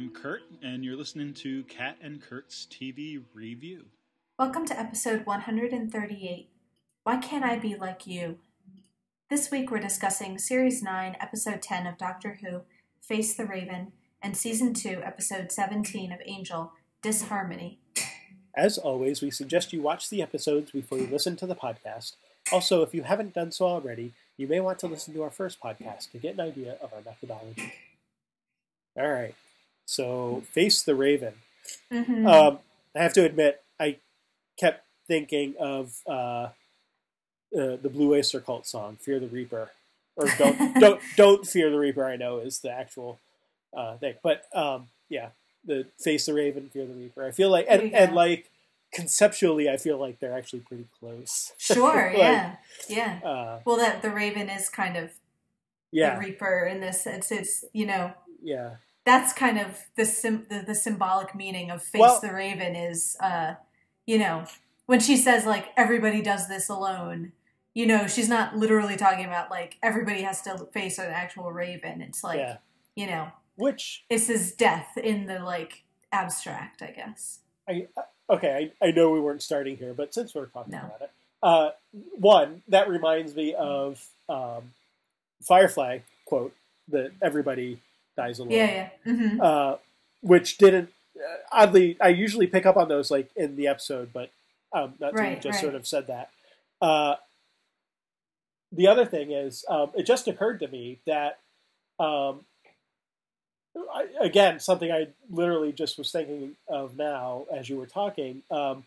Kat. And I'm Kurt, and you're listening to Kat and Kurt's TV Review. Welcome to episode 138 Why Can't I Be Like You? This week we're discussing Series 9, Episode 10 of Doctor Who, Face the Raven, and Season 2, Episode 17 of Angel, Disharmony. As always, we suggest you watch the episodes before you listen to the podcast. Also, if you haven't done so already, you may want to listen to our first podcast to get an idea of our methodology. All right, so Face the Raven. Mm-hmm. Um, I have to admit, I kept thinking of uh, uh, the Blue Oyster Cult song "Fear the Reaper," or "Don't Don't Don't Fear the Reaper." I know is the actual uh, thing, but um, yeah, the Face the Raven, Fear the Reaper. I feel like, and, and like conceptually, I feel like they're actually pretty close. Sure, Like, yeah. Yeah. Uh, Well, that the Raven is kind of yeah, the Reaper in this sense. It's, you know, yeah, that's kind of the, sim- the, the symbolic meaning of Face Well- the Raven is, uh, you know, when she says, like, everybody does this alone. You know, she's not literally talking about like everybody has to face an actual raven. It's like, yeah. you know, Which this is death in the like abstract, I guess. I okay, I, I know we weren't starting here, but since we're talking No. about it, uh, one that reminds me of um, Firefly quote that everybody dies alone. Yeah, yeah. hmm Uh, which didn't uh, oddly. I usually pick up on those like in the episode, but um, not to Right, just right. sort of said that. Uh, the other thing is, um, it just occurred to me that, um, I, again, something I literally just was thinking of now as you were talking. Um,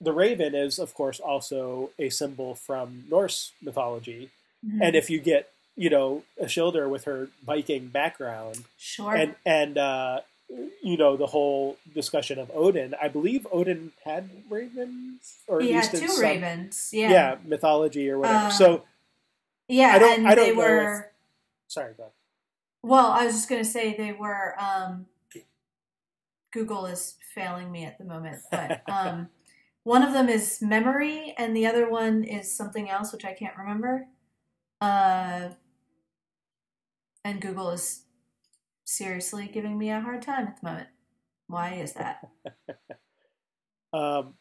the raven is, of course, also a symbol from Norse mythology, hmm and if you get, you know, Ashildr with her Viking background, sure. and and uh, you know the whole discussion of Odin. I believe Odin had ravens, or had two some- ravens. Yeah. yeah, mythology or whatever. Um, so Yeah, I don't- and I don't they know were. sorry, go. Well, I was just going to say they were. Um, Google is failing me at the moment, but um, one of them is memory, and the other one is something else, which I can't remember. Uh, and Google is seriously giving me a hard time at the moment. Why is that? Um,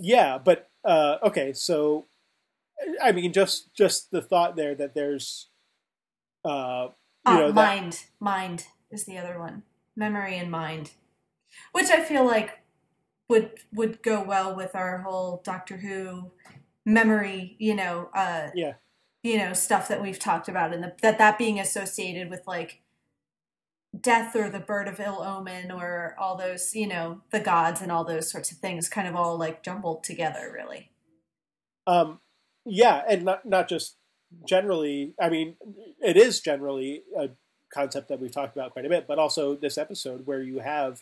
yeah, but uh, okay. So I mean, just just the thought there that there's, uh, you Ah, know, that, mind. Mind is the other one. Memory and mind, which I feel like would would go well with our whole Doctor Who memory. You know, uh, yeah, you know stuff that we've talked about, and the, that that being associated with like death or the bird of ill omen or all those you know the gods and all those sorts of things kind of all like jumbled together really um, yeah, and not not just generally. I mean, it is generally a concept that we've talked about quite a bit, but also this episode where you have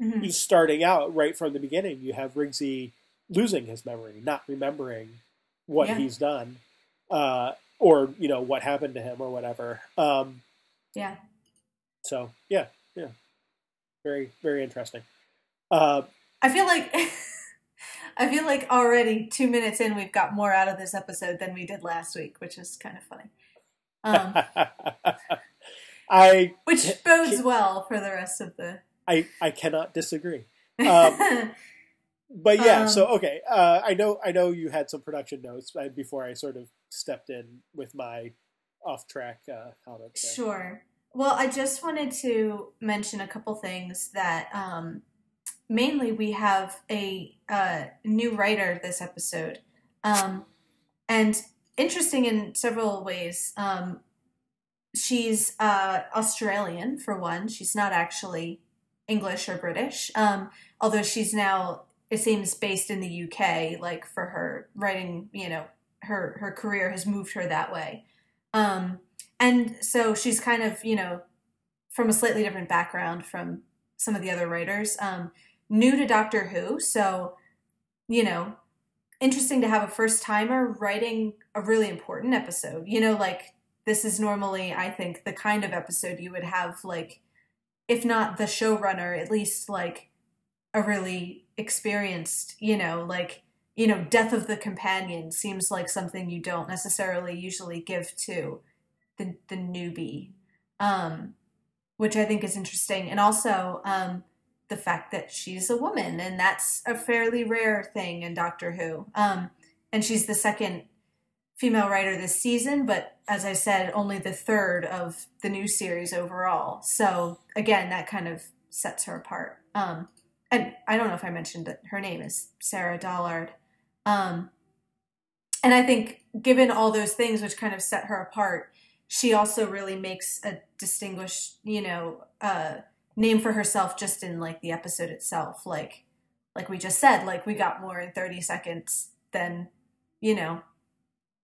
Mhm. he's starting out right from the beginning. You have Rigsy losing his memory, not remembering what Yeah. he's done, uh, or you know what happened to him or whatever. Um, yeah so yeah, yeah, very very interesting. Uh, I feel like I feel like already two minutes in we've got more out of this episode than we did last week, which is kind of funny. Um, I which bodes ca- well for the rest of the. I I cannot disagree. Um, But yeah, Um, so okay, uh, I know I know you had some production notes uh, before I sort of stepped in with my off track uh, comments. there. Sure. Well, I just wanted to mention a couple things that um, mainly we have a uh, new writer this episode. Um, and interesting in several ways. Um, she's uh, Australian, for one. She's not actually English or British, um, although she's now, it seems, based in the UK, like for her writing, you know, her, her career has moved her that way. Um, and so she's kind of, you know, from a slightly different background from some of the other writers, um, new to Doctor Who. So, you know, interesting to have a first timer writing a really important episode. You know, like this is normally, I think, the kind of episode you would have, like, if not the showrunner, at least like a really experienced, you know, like, you know, death of the companion seems like something you don't necessarily usually give to the the newbie. Um, which I think is interesting, and also um, the fact that she's a woman, and that's a fairly rare thing in Doctor Who. Um, and she's the second female writer this season, but as I said, only the third of the new series overall. So again, that kind of sets her apart. Um, and I don't know if I mentioned that her name is Sarah Dollard. Um, and I think, given all those things which kind of set her apart, she also really makes a distinguished, you know, uh, name for herself just in like the episode itself. Like, like we just said, like we got more in thirty seconds than, you know,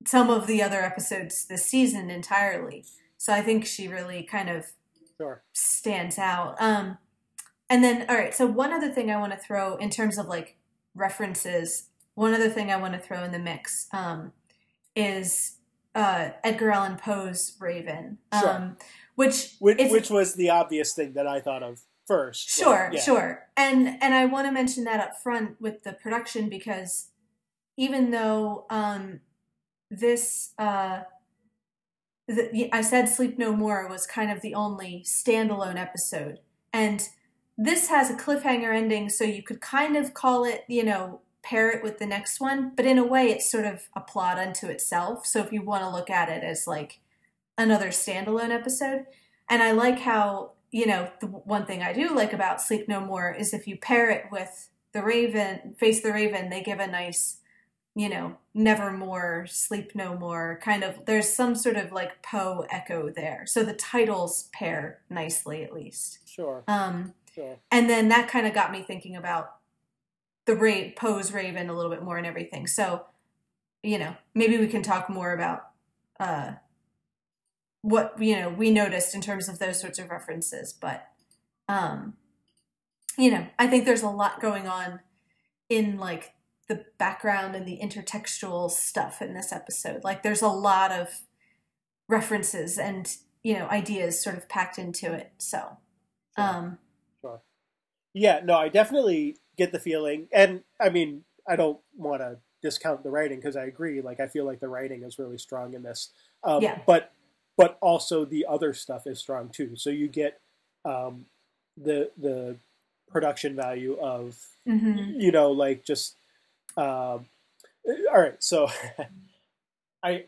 some of the other episodes this season entirely. So I think she really kind of Sure. stands out. Um, and then, all right. So one other thing I want to throw in terms of like references. One other thing I want to throw in the mix um, is uh, Edgar Allan Poe's Raven, Sure. um, which Which, is- which was the obvious thing that I thought of first. Sure, yeah. sure. And and I want to mention that up front with the production because even though um this uh the, I said Sleep No More was kind of the only standalone episode and this has a cliffhanger ending so you could kind of call it, you know, pair it with the next one, but in a way it's sort of a plot unto itself. So if you want to look at it as like another standalone episode, and I like how, you know, the one thing I do like about Sleep No More is if you pair it with The Raven, Face the Raven, they give a nice, you know, Nevermore, Sleep No More kind of, there's some sort of like Poe echo there. So the titles pair nicely at least. Sure, Um, sure. and then that kind of got me thinking about the Ra- Poe's Raven a little bit more and everything. So, you know, maybe we can talk more about uh, what you know we noticed in terms of those sorts of references. But, um, you know, I think there's a lot going on in like the background and the intertextual stuff in this episode. Like, there's a lot of references and you know ideas sort of packed into it. So, um, Yeah, no, I definitely get the feeling, and I mean, I don't want to discount the writing because I agree. Like, I feel like the writing is really strong in this. Um, Yeah. But but also the other stuff is strong too. So you get um, the the production value of mhm. you know like just um, all right. So I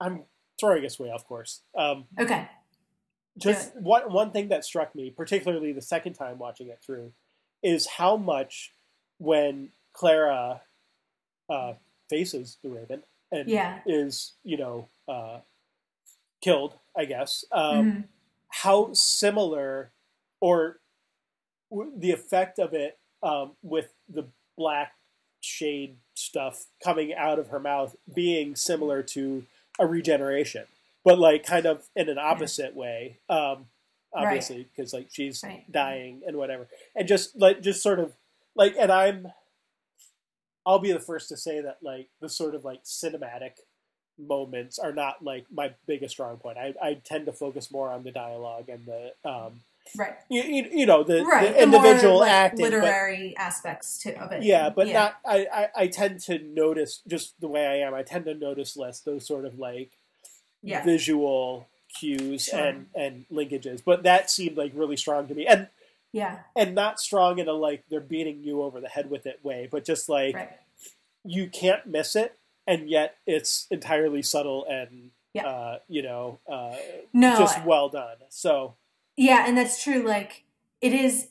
I'm throwing us way off course. Um, okay. just one one thing that struck me, particularly the second time watching it through, is how much when Clara uh, faces the Raven and Yeah. is you know uh, killed, I guess. Um, Mhm. How similar, or w- the effect of it um, with the black shade stuff coming out of her mouth being similar to a regeneration, but like kind of in an opposite way. Um. Obviously, because like she's Right. dying and whatever, and just like just sort of like, and I'm, I'll be the first to say that like the sort of like cinematic moments are not like my biggest strong point. I, I tend to focus more on the dialogue and the um Right. you, you, know the, Right. the more, individual like, acting, but- literary aspects too of it. yeah, but not. I, I I tend to notice just the way I am. I tend to notice less those sort of like Yeah. visual cues Sure. and and linkages. But that seemed like really strong to me, and Yeah. and not strong in a like they're beating you over the head with it way, but just like Right. you can't miss it, and yet it's entirely subtle and Yeah. uh, you know uh, No. just well done. So yeah, and that's true. Like it is.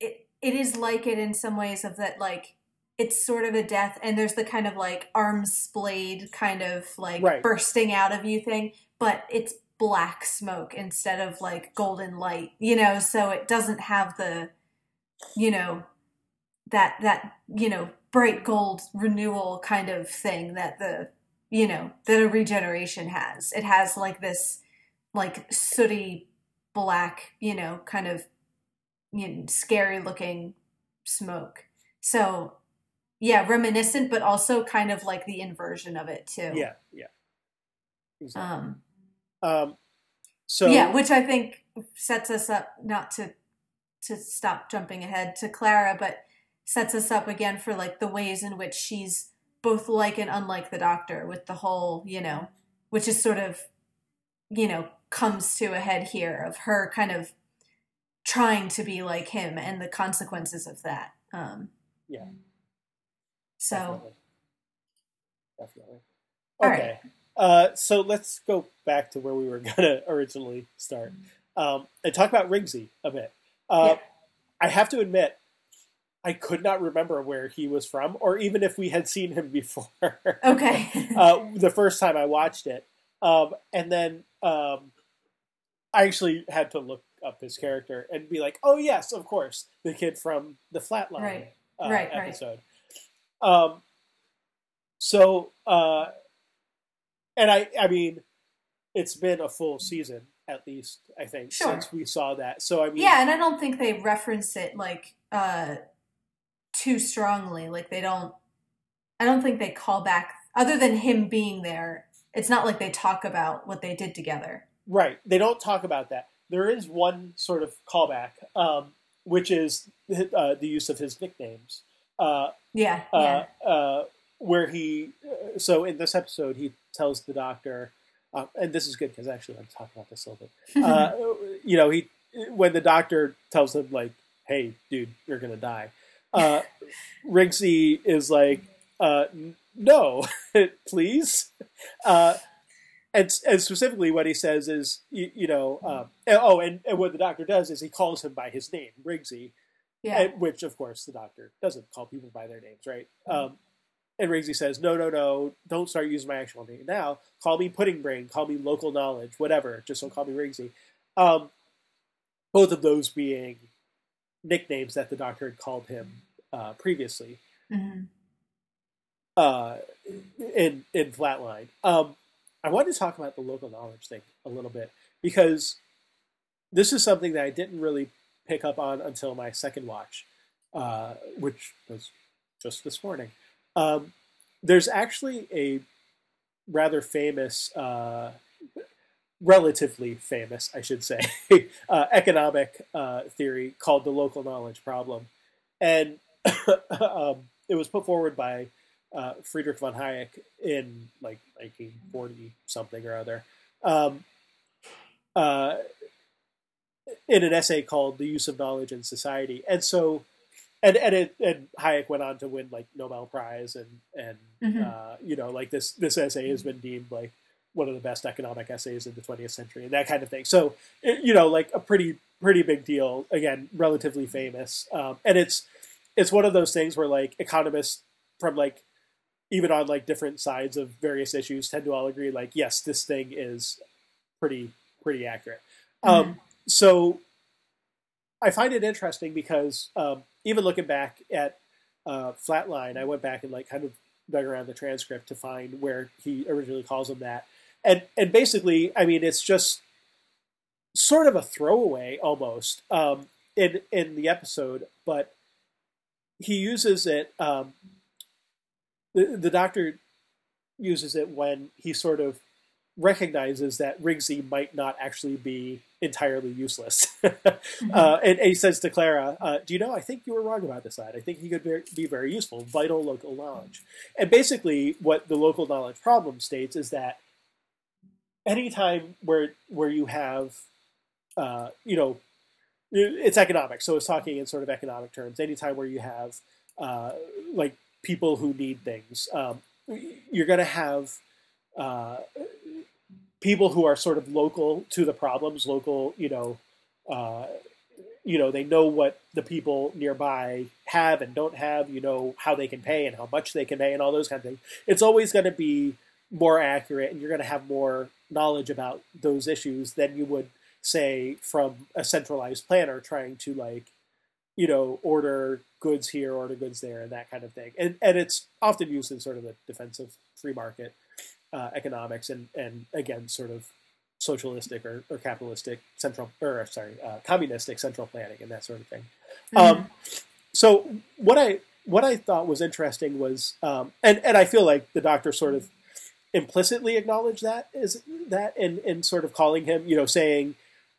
It it is like it in some ways of that like. It's sort of a death, and there's the kind of like arms splayed, kind of like Right. bursting out of you thing, but it's black smoke instead of like golden light, you know. So it doesn't have the, you know, that that you know bright gold renewal kind of thing that the you know that a regeneration has it has like this like sooty black you know kind of you know, scary looking smoke so yeah reminiscent but also kind of like the inversion of it too yeah, yeah. Exactly. um Um, so yeah which i think sets us up not to to stop jumping ahead to clara but sets us up again for like the ways in which she's both like and unlike the doctor with the whole you know which is sort of you know comes to a head here of her kind of trying to be like him and the consequences of that. Um, Yeah. So Definitely. Definitely. All Okay. Uh, so let's go back to where we were going to originally start um, and talk about Rigsy a bit. Uh, Yeah. I have to admit, I could not remember where he was from, or even if we had seen him before. okay, uh, the first time I watched it, um, and then um, I actually had to look up his character and be like, "Oh yes, of course, the kid from the Flatline Right. uh, Right, right. episode." Um, so, uh, and I, I mean, it's been a full season at least, I think, Sure. since we saw that. So, I mean, yeah, and I don't think they reference it like uh, too strongly. Like they don't. I don't think they call back other than him being there. It's not like they talk about what they did together. Right. They don't talk about that. There is one sort of callback, um, which is uh, the use of his nicknames. Uh, Yeah, yeah, uh, uh, where he, so in this episode, he tells the doctor, uh, and this is good because actually I'm talking about this a little bit. Uh, you know, he when the doctor tells him like, "Hey, dude, you're gonna die," uh, Rigsy is like, uh, "No, please." Uh, and, and specifically, what he says is, you, you know, um, and- oh, and, and what the doctor does is he calls him by his name, Rigsy, yeah. which of course the doctor doesn't call people by their names, right? Um, and Rigsy says, "No, no, no! Don't start using my actual name now. Call me Pudding Brain. Call me Local Knowledge. Whatever. Just don't call me Rigsy." Um, both of those being nicknames that the doctor had called him uh, previously Mhm. uh, in in Flatline. Um, I wanted to talk about the local knowledge thing a little bit because this is something that I didn't really pick up on until my second watch, uh, which was just this morning. Um, there's actually a rather famous, uh, relatively famous, I should say, uh, economic uh, theory called the local knowledge problem, and um, it was put forward by uh, Friedrich von Hayek in like 1940 something or other. Um, uh, in an essay called "The Use of Knowledge in Society," and so, and and, it, and Hayek went on to win like Nobel Prize, and and Mhm. uh, you know like this this essay has been deemed like one of the best economic essays in the 20th century, and that kind of thing. So it- you know like a pretty pretty big deal. Again, relatively famous, um, and it's it's one of those things where like economists from like even on like different sides of various issues tend to all agree like yes this thing is pretty pretty accurate um, so i find it interesting because um, even looking back at uh, flatline i went back and like kind of dug around the transcript to find where he originally calls him that. And and basically i mean it's just sort of a throwaway almost um, in in the episode but he uses it um, the, the doctor uses it when he sort of recognizes that Rigsy might not actually be entirely useless. uh, and, and he says to Clara, uh, Do you know, I think you were wrong about this lad. I think he could be, be very useful, vital local knowledge. And basically, what the local knowledge problem states is that anytime where, where you have, uh, you know, it's economic, so it's talking in sort of economic terms. Anytime where you have, uh, like, people who need things. Um, you're going to have uh, people who are sort of local to the problems, local, you know, uh, you know, they know what the people nearby have and don't have. You know how they can pay and how much they can pay and all those kind of things. It's always going to be more accurate, and you're going to have more knowledge about those issues than you would say from a centralized planner trying to like you know, order goods here, order goods there, and that kind of thing. And and it's often used in sort of a defensive free market uh, economics, and and again, sort of socialistic or, or capitalistic central or sorry, uh, communistic central planning and that sort of thing. Um, so what I what I thought was interesting was, um, and and I feel like the doctor sort of implicitly acknowledged that is that in in sort of calling him, you know, saying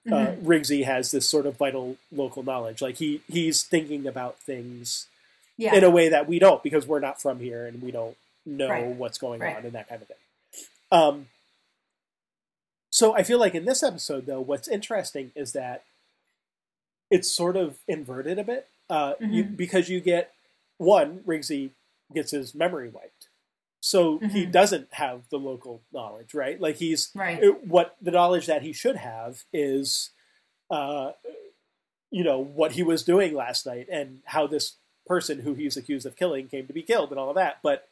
uh, Mhm. Rigsy has this sort of vital local knowledge. Like he he's thinking about things yeah. in a way that we don't because we're not from here and we don't know Right. what's going Right. on and that kind of thing. Um, so I feel like in this episode, though, what's interesting is that it's sort of inverted a bit uh, you, Mhm. because you get one Rigsy gets his memory wiped, so he Mhm. doesn't have the local knowledge, right? Like he's Right. it- what the knowledge that he should have is, uh, you know, what he was doing last night and how this person who he's accused of killing came to be killed and all of that. But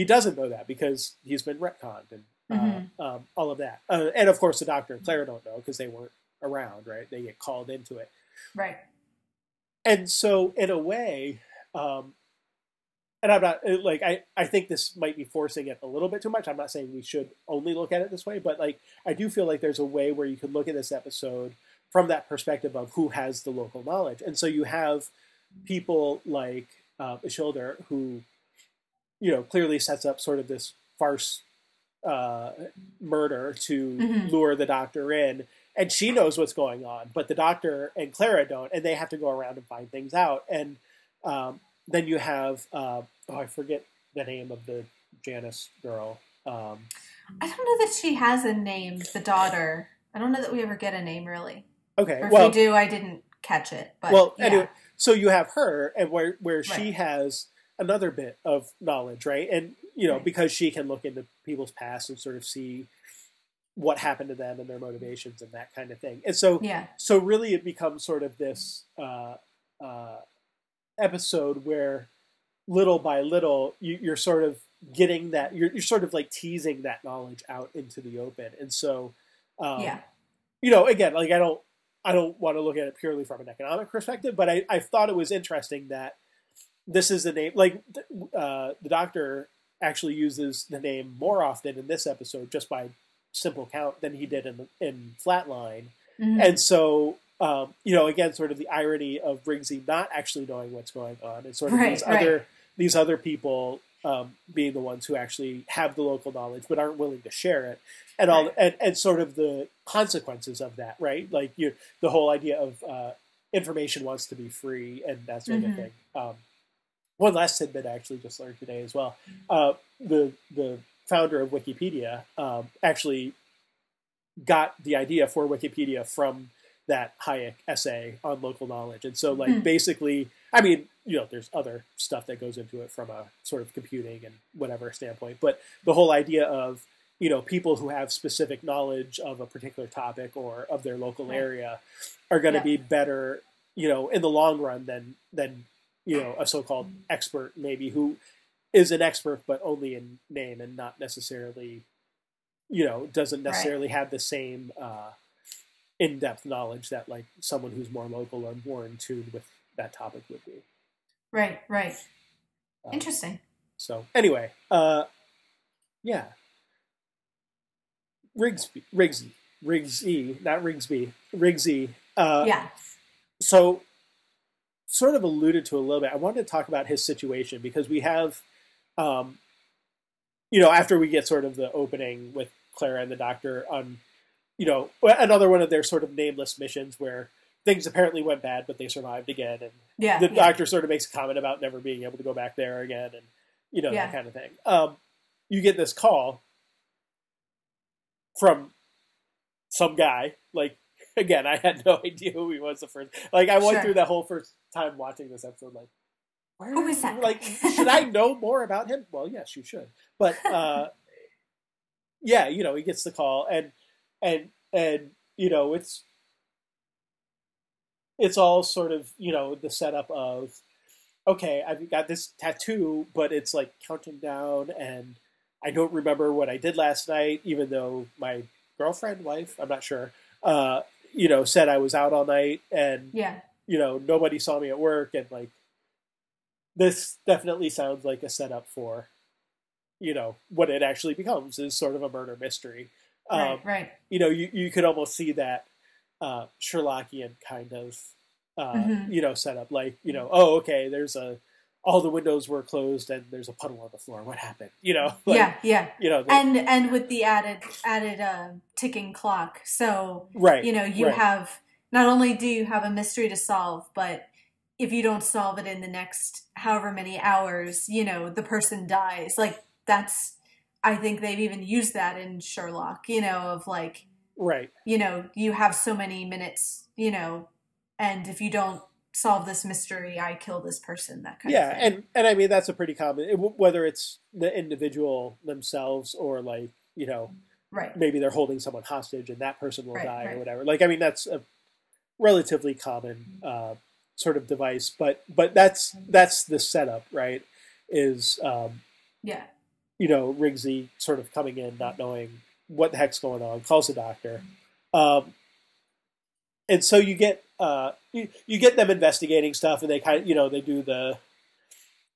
he doesn't know that because he's been retconned and uh, Mhm. um, all of that. Uh, and of course, the doctor and Clara don't know because they weren't around, right? They get called into it. Right. And so, in a way, um, and I'm not uh, like I, I think this might be forcing it a little bit too much. I'm not saying we should only look at it this way, but like I do feel like there's a way where you could look at this episode from that perspective of who has the local knowledge. And so you have people like uh, Ashildr who, you know, clearly sets up sort of this farce uh, murder to Mhm. lure the doctor in. And she knows what's going on, but the doctor and Clara don't, and they have to go around and find things out. And um, then you have, uh, oh, I forget the name of the Janice girl. Um, I don't know that she has a name, the daughter. I don't know that we ever get a name really. okay, Or if well, we do, I didn't catch it. But well, yeah. anyway, so you have her, and where where she has another bit of knowledge, right? And you know, Right. because she can look into people's past and sort of see what happened to them and their motivations and that kind of thing. And so, Yeah. so really, it becomes sort of this uh, uh, episode where little by little you, you're sort of getting that you're, you're sort of like teasing that knowledge out into the open and so um, yeah. you know again like i don't i don't want to look at it purely from an economic perspective but i, I thought it was interesting that this is the name like uh, the doctor actually uses the name more often in this episode just by simple count than he did in in flatline Mhm. and so um, you know again sort of the irony of Rigsy not actually knowing what's going on and sort of Right, these right. other these other people um, being the ones who actually have the local knowledge but aren't willing to share it and all Right. and, and sort of the consequences of that right like you the whole idea of uh, information wants to be free and that sort Mhm. of thing um, one last tidbit I actually just learned today as well uh, the the founder of Wikipedia um, actually got the idea for Wikipedia from that Hayek essay on local knowledge. And so, like, Hmm. basically, I mean, you know, there's other stuff that goes into it from a sort of computing and whatever standpoint, but the whole idea of, you know, people who have specific knowledge of a particular topic or of their local area are going to Yeah. be better, you know, in the long run than, than, you know, a so-called expert maybe who is an expert, but only in name and not necessarily, you know, doesn't Right. necessarily have the same, uh, in-depth knowledge that like someone who's more local or more in tune with that topic would be. Right. Right. Um, Interesting. So anyway, uh, yeah, Rigsby, Rigsy, Rigsy, not Rigsby, Rigsy. Uh, yeah. So, sort of alluded to a little bit. I wanted to talk about his situation because we have, um, you know, after we get sort of the opening with Clara and the Doctor on, you know, another one of their sort of nameless missions where things apparently went bad, but they survived again, and Yeah. the yeah. doctor sort of makes a comment about never being able to go back there again and you know Yeah. that kind of thing um, you get this call from some guy like again i had no idea who he was the first like i went Sure. through that whole first time watching this episode like where Who is that like should i know more about him well yes you should but uh yeah you know he gets the call and and and you know it's it's all sort of you know the setup of okay i've got this tattoo but it's like counting down and i don't remember what i did last night even though my girlfriend wife i'm not sure uh you know said i was out all night and Yeah. You know nobody saw me at work and like this definitely sounds like a setup for you know what it actually becomes is sort of a murder mystery um, Right. Right. you know, you, you could almost see that uh, Sherlockian kind of, uh, Mhm. you know, setup. Like, you know, oh, okay, there's a, all the windows were closed and there's a puddle on the floor. What happened? You know, like, yeah. Yeah. you know, the- And and with the added added uh, ticking clock, so right, you know you right. have not only do you have a mystery to solve, but if you don't solve it in the next however many hours, you know the person dies. Like that's I think they've even used that in Sherlock. You know of like right, you know you have so many minutes. You know and if you don't solve this mystery, I kill this person. That kind yeah, of. Yeah. And and I mean that's a pretty common whether it's the individual themselves or like you know right, maybe they're holding someone hostage and that person will Right, die or whatever. Like I mean that's a relatively common uh, sort of device, but but that's that's the setup, right? Is um, yeah, you know Rigsy sort of coming in, not knowing what the heck's going on, calls the doctor, um, and so you get uh, you, you get them investigating stuff, and they kind of you know they do the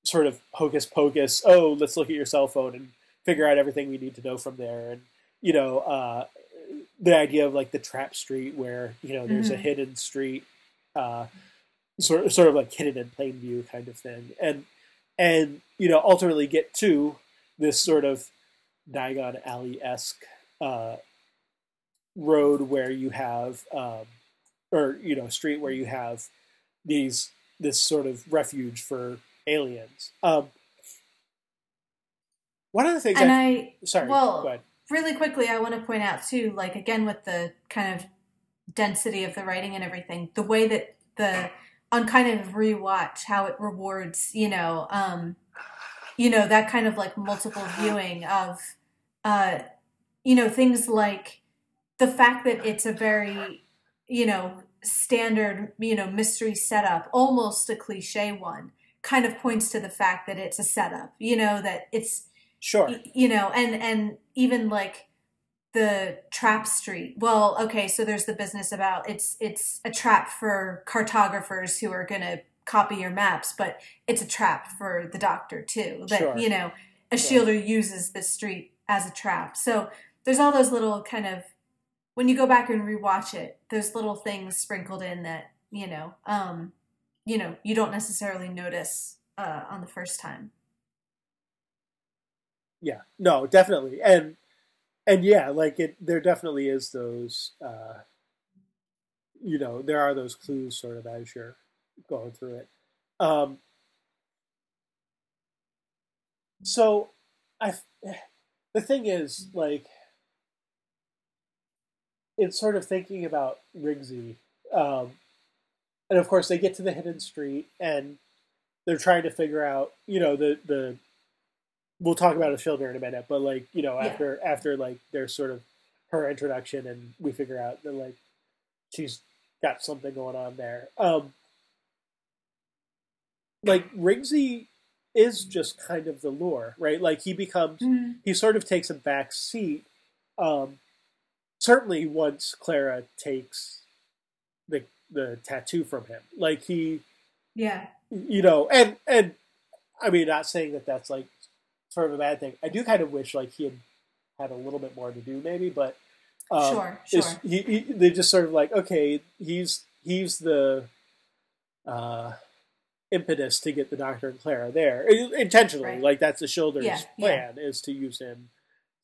sort of hocus pocus. Oh, let's look at your cell phone and figure out everything we need to know from there, and you know uh, the idea of like the trap street where you know there's a Mhm. hidden street, uh, sort sort of like hidden in plain view kind of thing, and and you know ultimately get to this sort of Diagon Alley esque uh, road where you have, um, or you know, street where you have these this sort of refuge for aliens. Um, one of the things, and I, I sorry, well, go ahead. Really quickly, I want to point out too, like again with the kind of density of the writing and everything, the way that the on kind of rewatch how it rewards, you know, um, you know that kind of like multiple viewing of, uh, you know, things like the fact that it's a very, you know, standard, you know, mystery setup, almost a cliche one, kind of points to the fact that it's a setup, you know, that it's Sure, you know and and even like the trap street well okay so there's the business about it's it's a trap for cartographers who are going to copy your maps but it's a trap for the doctor too that Sure. you know a Sure. shielder uses the street as a trap so there's all those little kind of when you go back and rewatch it there's little things sprinkled in that you know um you know you don't necessarily notice uh on the first time yeah, no, definitely, and and yeah, like it, there definitely is those, uh, you know, there are those clues sort of as you're going through it. Um, so, I, the thing is, like, it's sort of thinking about Rigsy, um, and of course they get to the hidden street and they're trying to figure out, you know, the the. We'll talk about Ashildr in a minute, but like you know, Yeah. after after like there's sort of her introduction, and we figure out that like she's got something going on there. Um, like Rigsy is just kind of the lure, right? Like he becomes he sort of takes a back seat. Um, certainly, once Clara takes the the tattoo from him, like he, yeah you know, and and I mean, not saying that that's like sort of a bad thing. I do kind of wish like he had had a little bit more to do, maybe, but um, sure sure he, he, they just sort of like okay, he's he's the uh, impetus to get the Doctor and Clara there intentionally. Right. Like that's Ashildr's Yeah, yeah. plan is to use him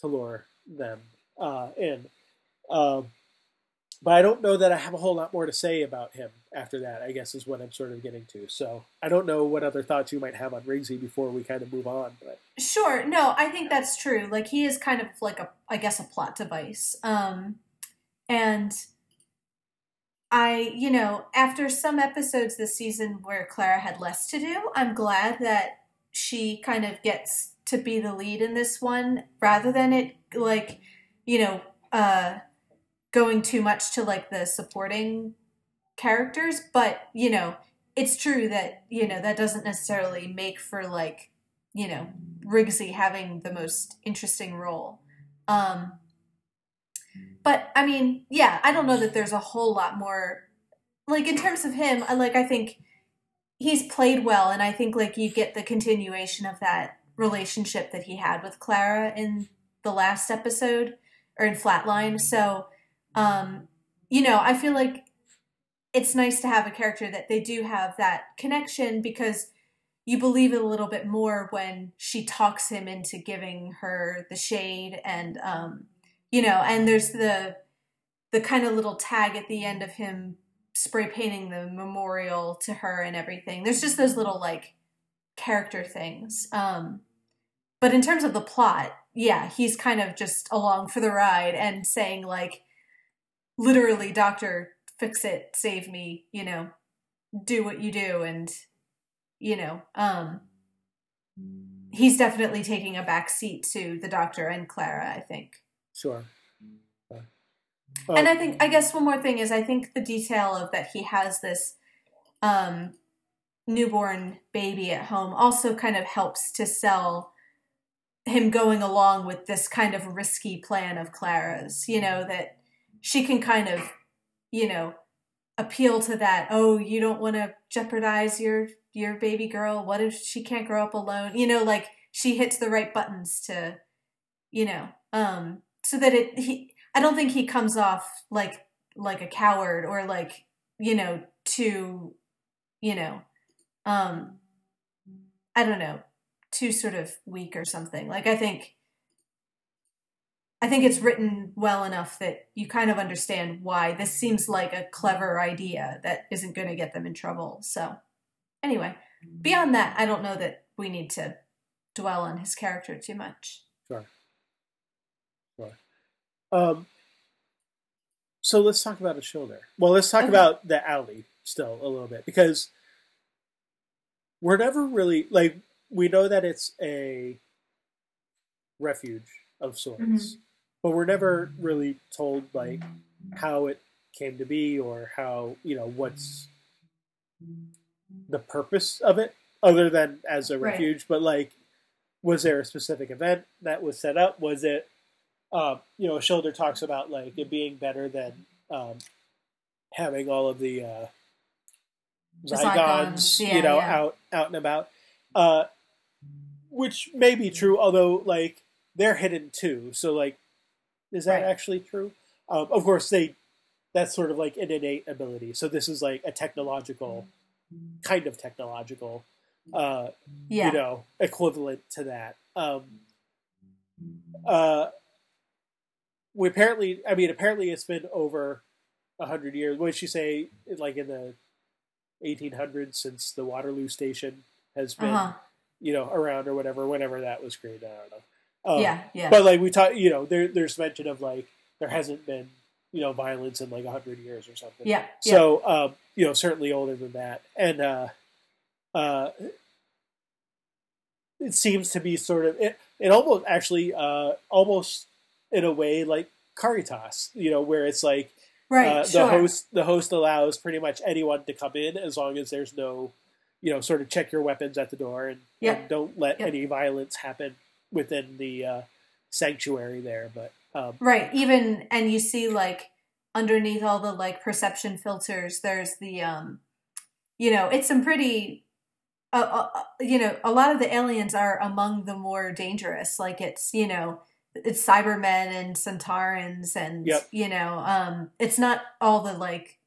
to lure them uh, in. Um, but I don't know that I have a whole lot more to say about him after that. I guess is what I'm sort of getting to. So I don't know what other thoughts you might have on Rigsy before we kind of move on. But Sure. No, I think that's true. Like he is kind of like a I guess a plot device. Um and I, you know, after some episodes this season where Clara had less to do, I'm glad that she kind of gets to be the lead in this one rather than it like, you know, uh going too much to like the supporting characters, but you know, it's true that, you know, that doesn't necessarily make for like, you know, Rigsy having the most interesting role. Um, but I mean, yeah, I don't know that there's a whole lot more. Like in terms of him, I like I think he's played well, and I think like you get the continuation of that relationship that he had with Clara in the last episode or in Flatline. So, um, you know, I feel like it's nice to have a character that they do have that connection because you believe it a little bit more when she talks him into giving her the shade and um you know and there's the the kind of little tag at the end of him spray painting the memorial to her and everything. There's just those little like character things. Um but in terms of the plot yeah he's kind of just along for the ride and saying like literally doctor fix it, save me, you know, do what you do and you know, um he's definitely taking a back seat to the doctor and Clara, I think. Sure. and I think I guess one more thing is I think the detail of that he has this um newborn baby at home also kind of helps to sell him going along with this kind of risky plan of Clara's, you know, that she can kind of, you know, appeal to that, oh, you don't want to jeopardize your your baby girl. What if she can't grow up alone? You know, like she hits the right buttons to, you know, um so that it he I don't think he comes off like like a coward or like, you know, too, you know, um I don't know, too sort of weak or something. Like I think I think it's written well enough that you kind of understand why this seems like a clever idea that isn't going to get them in trouble. So, anyway, beyond that, I don't know that we need to dwell on his character too much. Sure. Sure. Um, so let's talk about Ashildr. Well, let's talk Okay. about the alley still a little bit because we're never really like we know that it's a refuge of sorts, Mhm. But we're never really told like how it came to be or how you know what's the purpose of it other than as a Right. refuge. But like was there a specific event that was set up? Was it um, you know Ashildr talks about like it being better than um, having all of the uh, Zygons, yeah, you know yeah. out out and about. Uh, which may be true although like they're hidden too. So like is that Right. actually true um, of course they that's sort of like an innate ability so this is like a technological kind of technological uh, Yeah. you know equivalent to that um, uh, we apparently i mean apparently it's been over a hundred years what did she say like in the 1800s since the waterloo station has been uh-huh. you know around or whatever whenever that was created i don't know um, yeah. Yeah. but like we talk you know there, there's mention of like there hasn't been you know violence in like a hundred years or something yeah. Yeah. so, um, you know, certainly older than that, and uh, uh, it seems to be sort of it. It almost actually, uh, almost in a way, like Caritas. You know, where it's like right. uh, the sure. host the host allows pretty much anyone to come in as long as there's no, you know, sort of check your weapons at the door and, Yep. and don't let Yep. any violence happen within the uh, sanctuary there. But um, Right. Even and you see like underneath all the like perception filters, there's the um, you know, it's some pretty. Uh, uh, uh, you know, a lot of the aliens are among the more dangerous. Like it's you know, it's Cybermen and Sontarans, and Yep. you know, um, it's not all the like,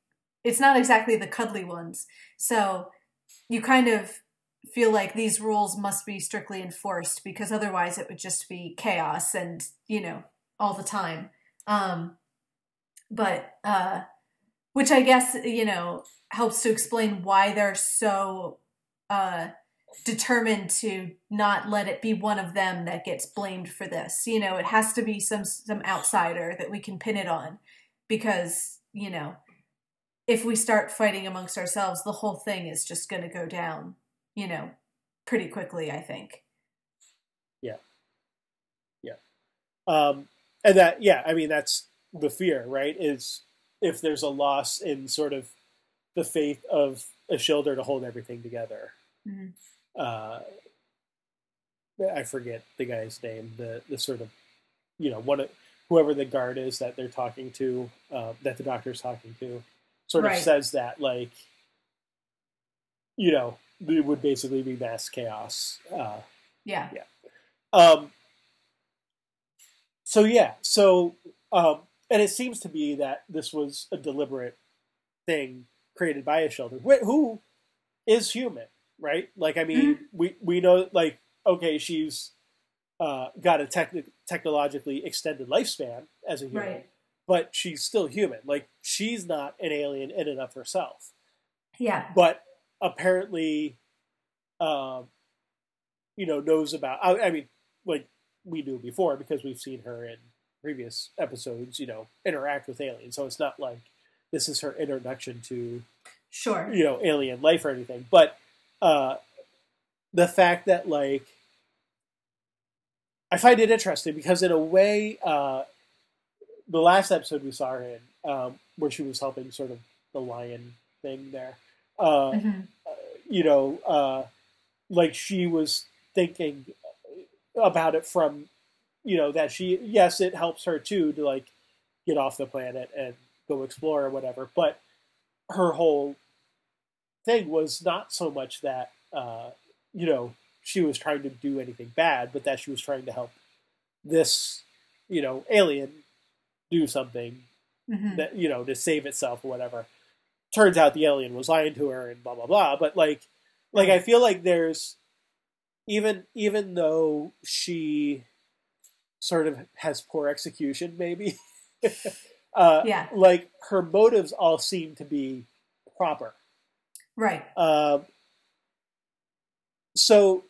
it's not exactly the cuddly ones. So you kind of feel like these rules must be strictly enforced because otherwise it would just be chaos and you know all the time. Um but uh which i guess you know helps to explain why they're so uh determined to not let it be one of them that gets blamed for this. You know it has to be some some outsider that we can pin it on because you know if we start fighting amongst ourselves the whole thing is just going to go down you know pretty quickly i think Yeah. Yeah. um, and that yeah i mean that's the fear right is if there's a loss in sort of the faith of Ashildr to hold everything together Mhm. uh, i forget the guy's name the the sort of you know one of whoever the guard is that they're talking to uh, that the doctor's talking to sort of Right. says that like you know it would basically be mass chaos uh, yeah Yeah. um, so yeah, so um, and it seems to be that this was a deliberate thing created by Ashildr wh- who is human, right? Like, I mean, we we know like okay, she's uh, got a techni- technologically extended lifespan as a human, right but she's still human. Like, she's not an alien in and of herself yeah but apparently, um, you know, knows about. I, I mean, like we knew before because we've seen her in previous episodes. You know, interact with aliens. So it's not like this is her introduction to Sure. you know alien life or anything but uh the fact that like i find it interesting because in a way uh the last episode we saw her in um where she was helping sort of the lion thing there uh Mhm. you know uh like she was thinking about it from you know that she yes it helps her too to like get off the planet and go explore or whatever but her whole thing was not so much that uh, you know she was trying to do anything bad, but that she was trying to help this you know alien do something Mhm. that you know to save itself or whatever. Turns out the alien was lying to her and blah blah blah. But like, like I feel like there's even even though she sort of has poor execution, maybe. uh, Yeah. Like her motives all seem to be proper. Right. Um, so,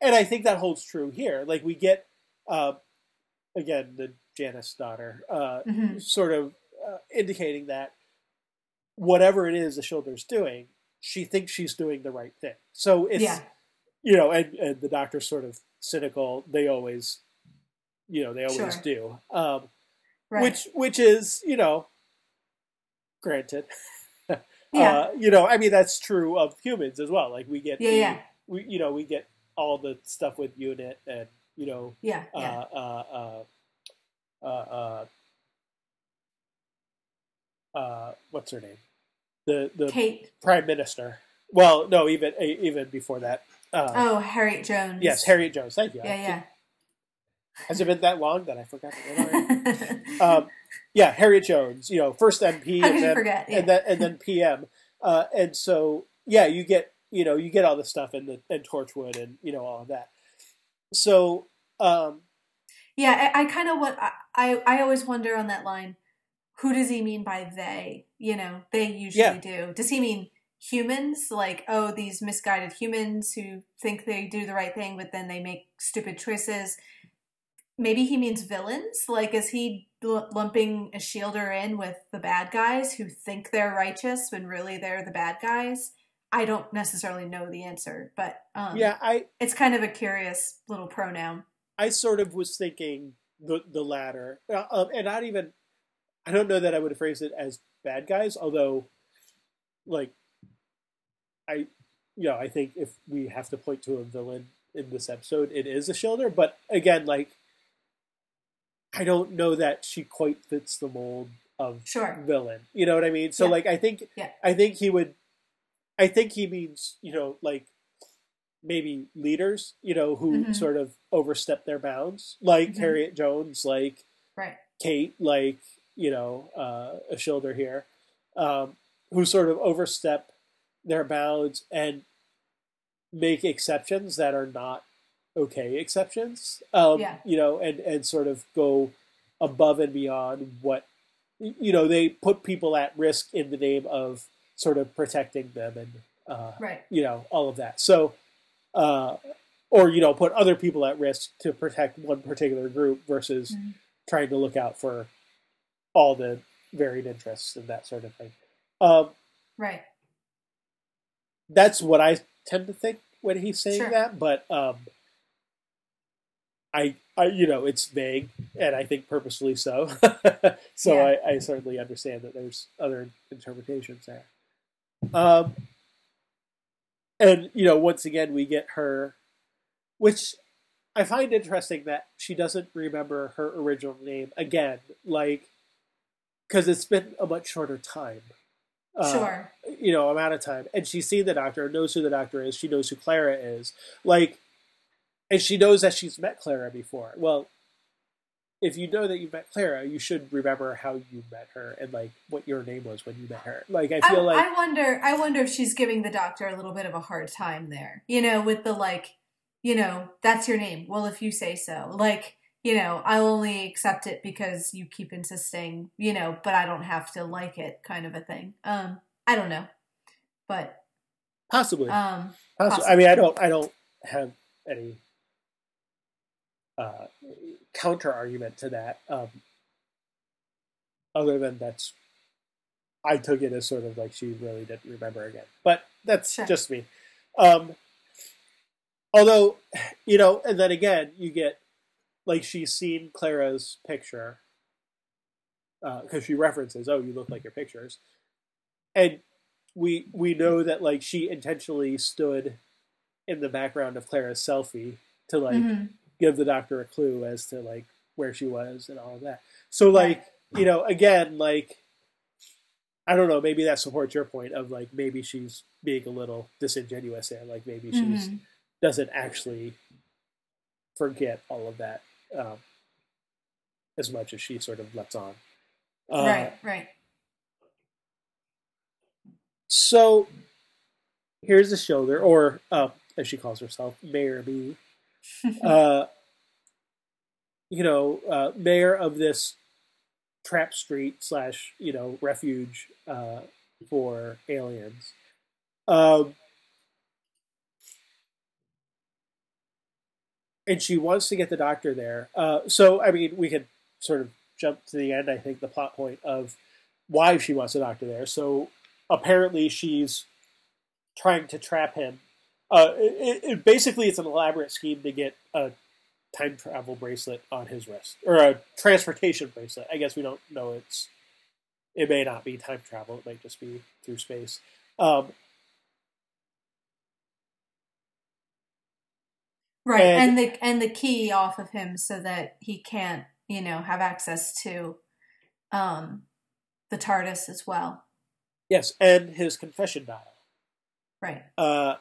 and I think that holds true here. Like we get, uh, again, the Janus daughter, uh, hmm sort of uh, indicating that whatever it is the Ashildr's doing, she thinks she's doing the right thing. So it's, Yeah. you know, and, and the doctor's sort of cynical. They always, you know, they always Sure. do. Um, Right. which which is you know granted yeah. uh, you know i mean that's true of humans as well like we get yeah. the- Yeah. we you know we get all the stuff with unit and you know Yeah. uh, Yeah. uh, uh, uh, what's her name the the Kate. prime minister well no even even before that uh, Oh, Harriet Jones. yes harriet jones thank you Yeah. Yeah. Has it been that long that i forgot the name? Yeah. um, yeah, Harriet Jones, you know, first MP and then forget? Yeah. and then and then PM, uh, and so yeah, you get you know you get all the stuff in the and Torchwood and you know all of that. So um, Yeah, I, I kind of what I, I I always wonder on that line. Who does he mean by they? You know, they usually Yeah. do. Does he mean humans? Like, oh, these misguided humans who think they do the right thing, but then they make stupid choices. Maybe he means villains. Like, is he lumping Ashildr in with the bad guys who think they're righteous when really they're the bad guys? I don't necessarily know the answer, but um, yeah, I it's kind of a curious little pronoun. I sort of was thinking the the latter, uh, um, and not even I don't know that I would have phrased it as bad guys, although like I you know I think if we have to point to a villain in this episode, it is Ashildr, but again, like I don't know that she quite fits the mold of Sure. villain. You know what I mean? So Yeah. like I think Yeah. I think he would I think he means, you know, like maybe leaders, you know, who Mhm. sort of overstep their bounds, like Mhm. Harriet Jones, like Right. Kate, like, you know, uh, Ashildr here, um, who sort of overstep their bounds and make exceptions that are not okay exceptions. Um, Yeah. You know, and, and sort of go above and beyond what, you know, they put people at risk in the name of sort of protecting them and, uh, Right. you know, all of that. So, uh, or, you know, put other people at risk to protect one particular group versus Mhm. trying to look out for all the varied interests and that sort of thing. Um, Right. that's what I tend to think when he's saying Sure. that, but um, I, I, you know, it's vague, and I think purposely so. so Yeah. I, I certainly understand that there's other interpretations there. Um, and you know, once again, we get her, which I find interesting that she doesn't remember her original name again, like because it's been a much shorter time. Uh, sure. you know, amount of time. And she's seen the doctor, knows who the doctor is, she knows who Clara is. Like, and she knows that she's met Clara before. Well, if you know that you've met Clara, you should remember how you met her and like what your name was when you met her. Like, I I, feel like I wonder. I wonder if she's giving the doctor a little bit of a hard time there. You know, with the like, you know, that's your name. Well, if you say so, like, you know, I'll only accept it because you keep insisting. You know, but I don't have to like it, kind of a thing. Um, I don't know, but possibly, um, possibly. I mean, I don't, I don't have any uh, counter argument to that. Um, other than that's I took it as sort of like she really didn't remember again. But that's Sure. just me. Um, although, you know, and then again, you get like she's seen Clara's picture because she references, "Oh, you look like your pictures," and we we know that like she intentionally stood in the background of Clara's selfie to like Mhm. give the doctor a clue as to like where she was and all of that. So like you know again like I don't know maybe that supports your point of like maybe she's being a little disingenuous and like maybe she's Mhm. doesn't actually forget all of that um, as much as she sort of lets on. Uh, right, right. So here's Ashildr, or uh, as she calls herself, Mayor Me. uh, you know, uh, mayor of this trap street slash you know refuge uh, for aliens. Um, and she wants to get the doctor there. Uh, so I mean, we could sort of jump to the end. I think the plot point of why she wants the doctor there. So apparently, she's trying to trap him. Uh, it, it, basically, it's an elaborate scheme to get a time travel bracelet on his wrist, or a transportation bracelet. I guess we don't know it's. It may not be time travel. It might just be through space. Um, Right, And- and, the and the key off of him so that he can't, you know, have access to um the TARDIS as well. yes, and his confession dial. Right. Uh,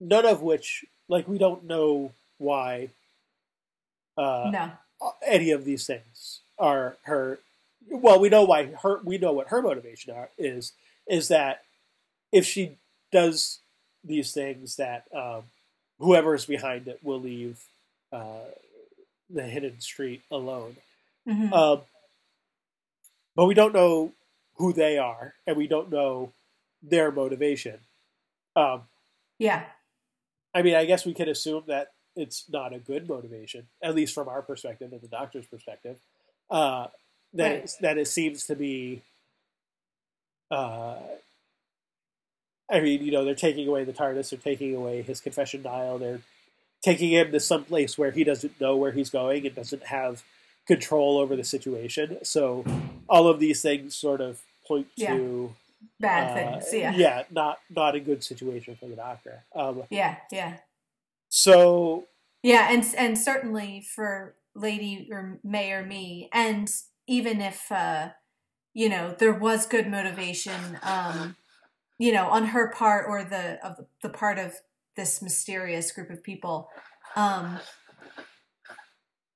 none of which, like, we don't know why uh, no. any of these things are her. Well, we know why her. We know what her motivation are, is. Is that if she does these things, that um, whoever is behind it will leave uh, the hidden street alone. Mhm. Um, but we don't know who they are, and we don't know their motivation. Um, yeah. I mean, I guess we could assume that it's not a good motivation, at least from our perspective and the doctor's perspective. Uh, that Right. it, that it seems to be. Uh, I mean, you know, they're taking away the TARDIS, they're taking away his confession dial, they're taking him to some place where he doesn't know where he's going and doesn't have control over the situation. So, all of these things sort of point Yeah. to Bad uh, things. Yeah. yeah, not not a good situation for the doctor. Um, Yeah. Yeah. so Yeah, and and certainly for Lady or May or me, and even if uh, you know there was good motivation, um, you know, on her part or the of the, part of this mysterious group of people, um,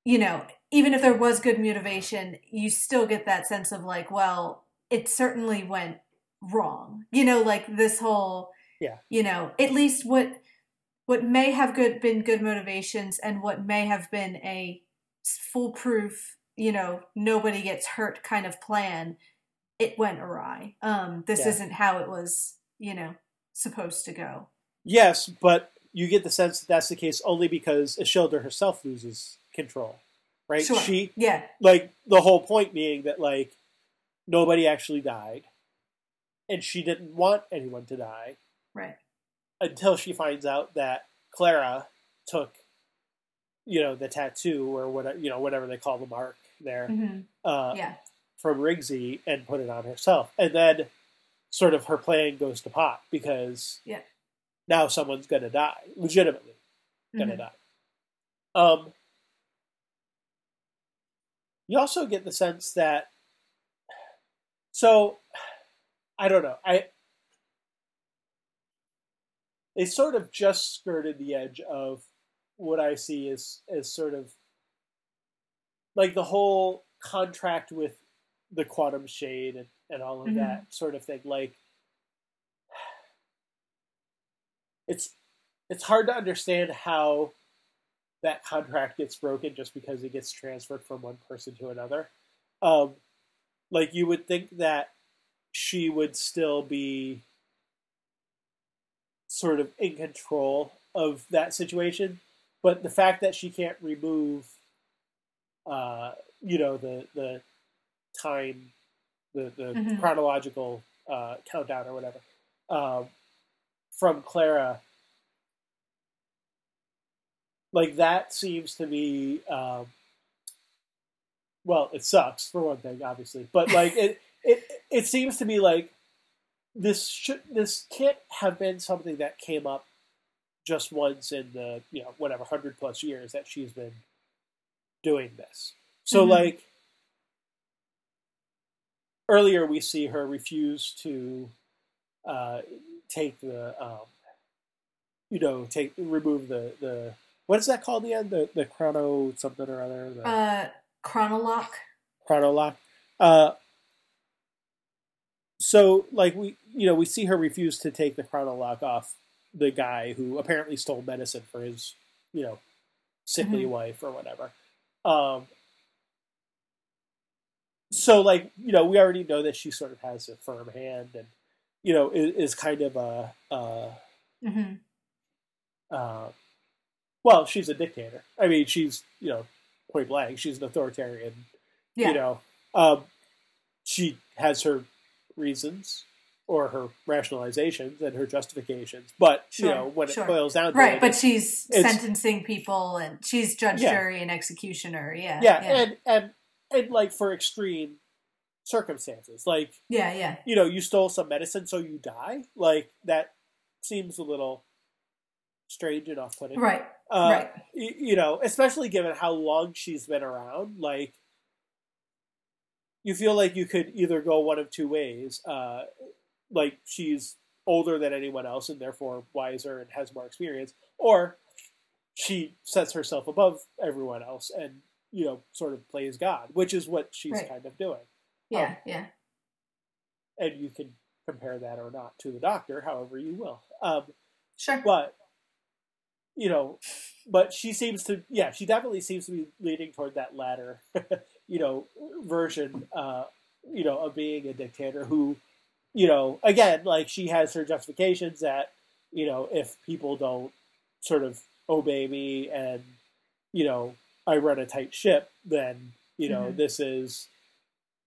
you know, even if there was good motivation, you still get that sense of like, well, it certainly went wrong. You know, like this whole, Yeah. you know, at least what what may have good been good motivations and what may have been a foolproof, you know, nobody gets hurt kind of plan, it went awry. Um, this Yeah. isn't how it was, you know, supposed to go. yes, but you get the sense that that's the case only because Ashildr herself loses control, right? Sure. She Yeah. like the whole point being that like nobody actually died, and she didn't want anyone to die Right. until she finds out that Clara took, you know, the tattoo or whatever you know whatever they call the mark there. hmm Uh, Yeah. From Rigsy and put it on herself. And then sort of her plan goes to pot because Yeah. now someone's going to die, legitimately going to Mhm. die. Um, you also get the sense that, so I don't know, I they sort of just skirted the edge of what I see as as sort of like the whole contract with the quantum shade and, and all of Mhm. that sort of thing. Like it's it's hard to understand how that contract gets broken just because it gets transferred from one person to another. Um, like you would think that she would still be sort of in control of that situation, but the fact that she can't remove, uh, you know, the the time the, the Mhm. chronological uh, countdown or whatever um, from Clara. Like that seems to be, um, well, it sucks for one thing, obviously, but like it, it, it seems to be like this should this can't have been something that came up just once in the you know whatever hundred plus years that she's been doing this. So Mhm. like earlier we see her refuse to uh, take the um, you know take remove the the what is that called again the the chrono something or other the Uh, chronolock. chrono lock. Uh, so like we you know we see her refuse to take the chrono lock off the guy who apparently stole medicine for his you know sickly Mhm. wife or whatever. Um, so like you know we already know that she sort of has a firm hand and you know is, is kind of a, a hmm uh, well she's a dictator. I mean she's you know point blank she's an authoritarian Yeah. you know um, she has her reasons or her rationalizations and her justifications but you know when sure. it boils down to right, it but she's sentencing people and she's judge, Yeah. jury, and executioner. Yeah. yeah, Yeah. and and and like for extreme circumstances like yeah. Yeah. you know you stole some medicine so you die like that seems a little strange and off-putting Right. uh, right. y- you know, especially given how long she's been around, like you feel like you could either go one of two ways. Uh, like she's older than anyone else and therefore wiser and has more experience, or she sets herself above everyone else and you know sort of plays God, which is what she's Right. kind of doing. Yeah. yeah. And you can compare that or not to the Doctor, however you will. Um, Sure. but you know but she seems to yeah she definitely seems to be leaning toward that latter you know version uh you know of being a dictator who you know again like she has her justifications that you know if people don't sort of obey me and you know i run a tight ship then you know Mhm. this is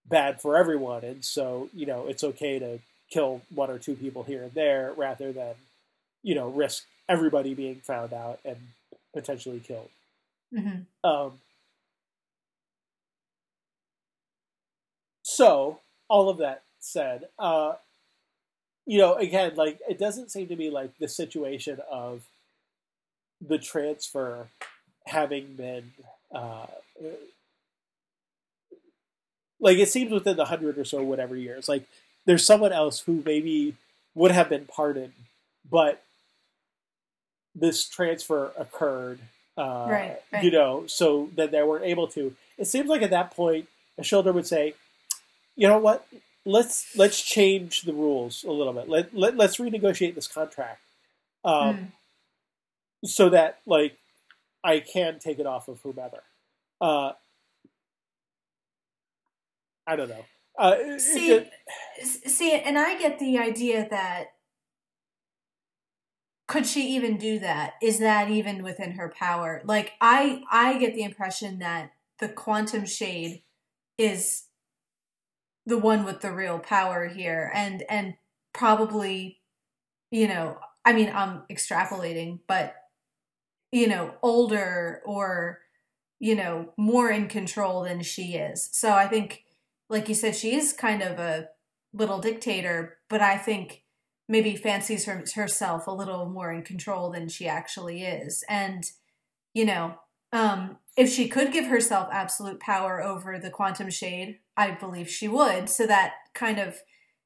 bad for everyone. And so you know it's okay to kill one or two people here and there rather than you know risk everybody being found out and potentially killed. Hmm um, so all of that said uh, you know again like it doesn't seem to be like the situation of the transfer having been uh, like it seems within the hundred or so whatever years like there's someone else who maybe would have been pardoned but this transfer occurred uh, Right, right. you know so that they weren't able to it seems like at that point Ashildr would say you know what let's let's change the rules a little bit let, let, let's renegotiate this contract um, Mm. so that like I can take it off of whomever. Uh, I don't know. Uh, it- it See, just- see, and I get the idea that could she even do that? Is that even within her power? Like, I, I get the impression that the quantum shade is the one with the real power here, and and probably, you know, I mean, I'm extrapolating, but you know, older or you know, more in control than she is. So I think, like you said, she is kind of a little dictator, but I think maybe fancies her, herself a little more in control than she actually is. And, you know, um, if she could give herself absolute power over the quantum shade, I believe she would. So that kind of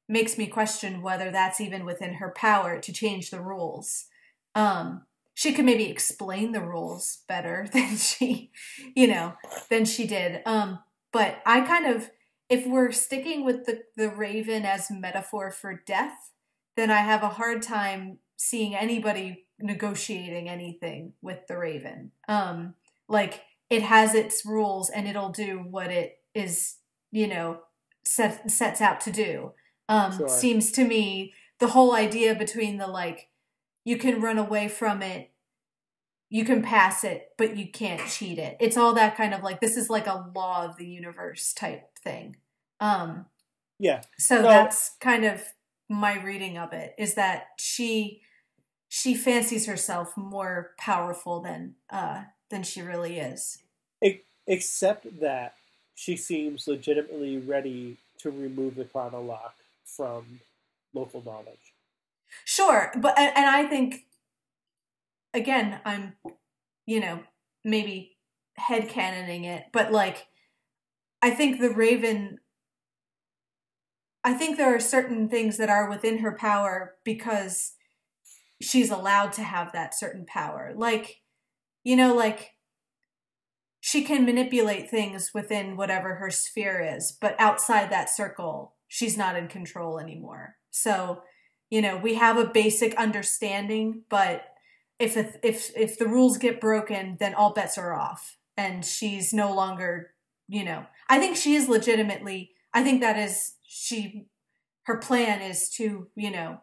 makes me question whether that's even within her power to change the rules. Um, she could maybe explain the rules better than she, you know, than she did. Um, but I kind of, if we're sticking with the the raven as metaphor for death, then I have a hard time seeing anybody negotiating anything with the raven. Um, like it has its rules and it'll do what it is, you know, set, sets out to do. Um, Sure. Seems to me the whole idea between the like, you can run away from it, you can pass it, but you can't cheat it. It's all that kind of like this is like a law of the universe type thing. Um, Yeah. So No. that's kind of my reading of it is that she she fancies herself more powerful than uh than she really is. Except that she seems legitimately ready to remove the chronolock from local knowledge. Sure, but and and I think again, I'm you know, maybe head headcanoning it, but like I think the Raven I think there are certain things that are within her power because she's allowed to have that certain power. Like, you know, like she can manipulate things within whatever her sphere is, but outside that circle, she's not in control anymore. So, you know, we have a basic understanding, but if if if the rules get broken, then all bets are off, and she's no longer, you know, I think she is legitimately. I think that is she. Her plan is to, you know,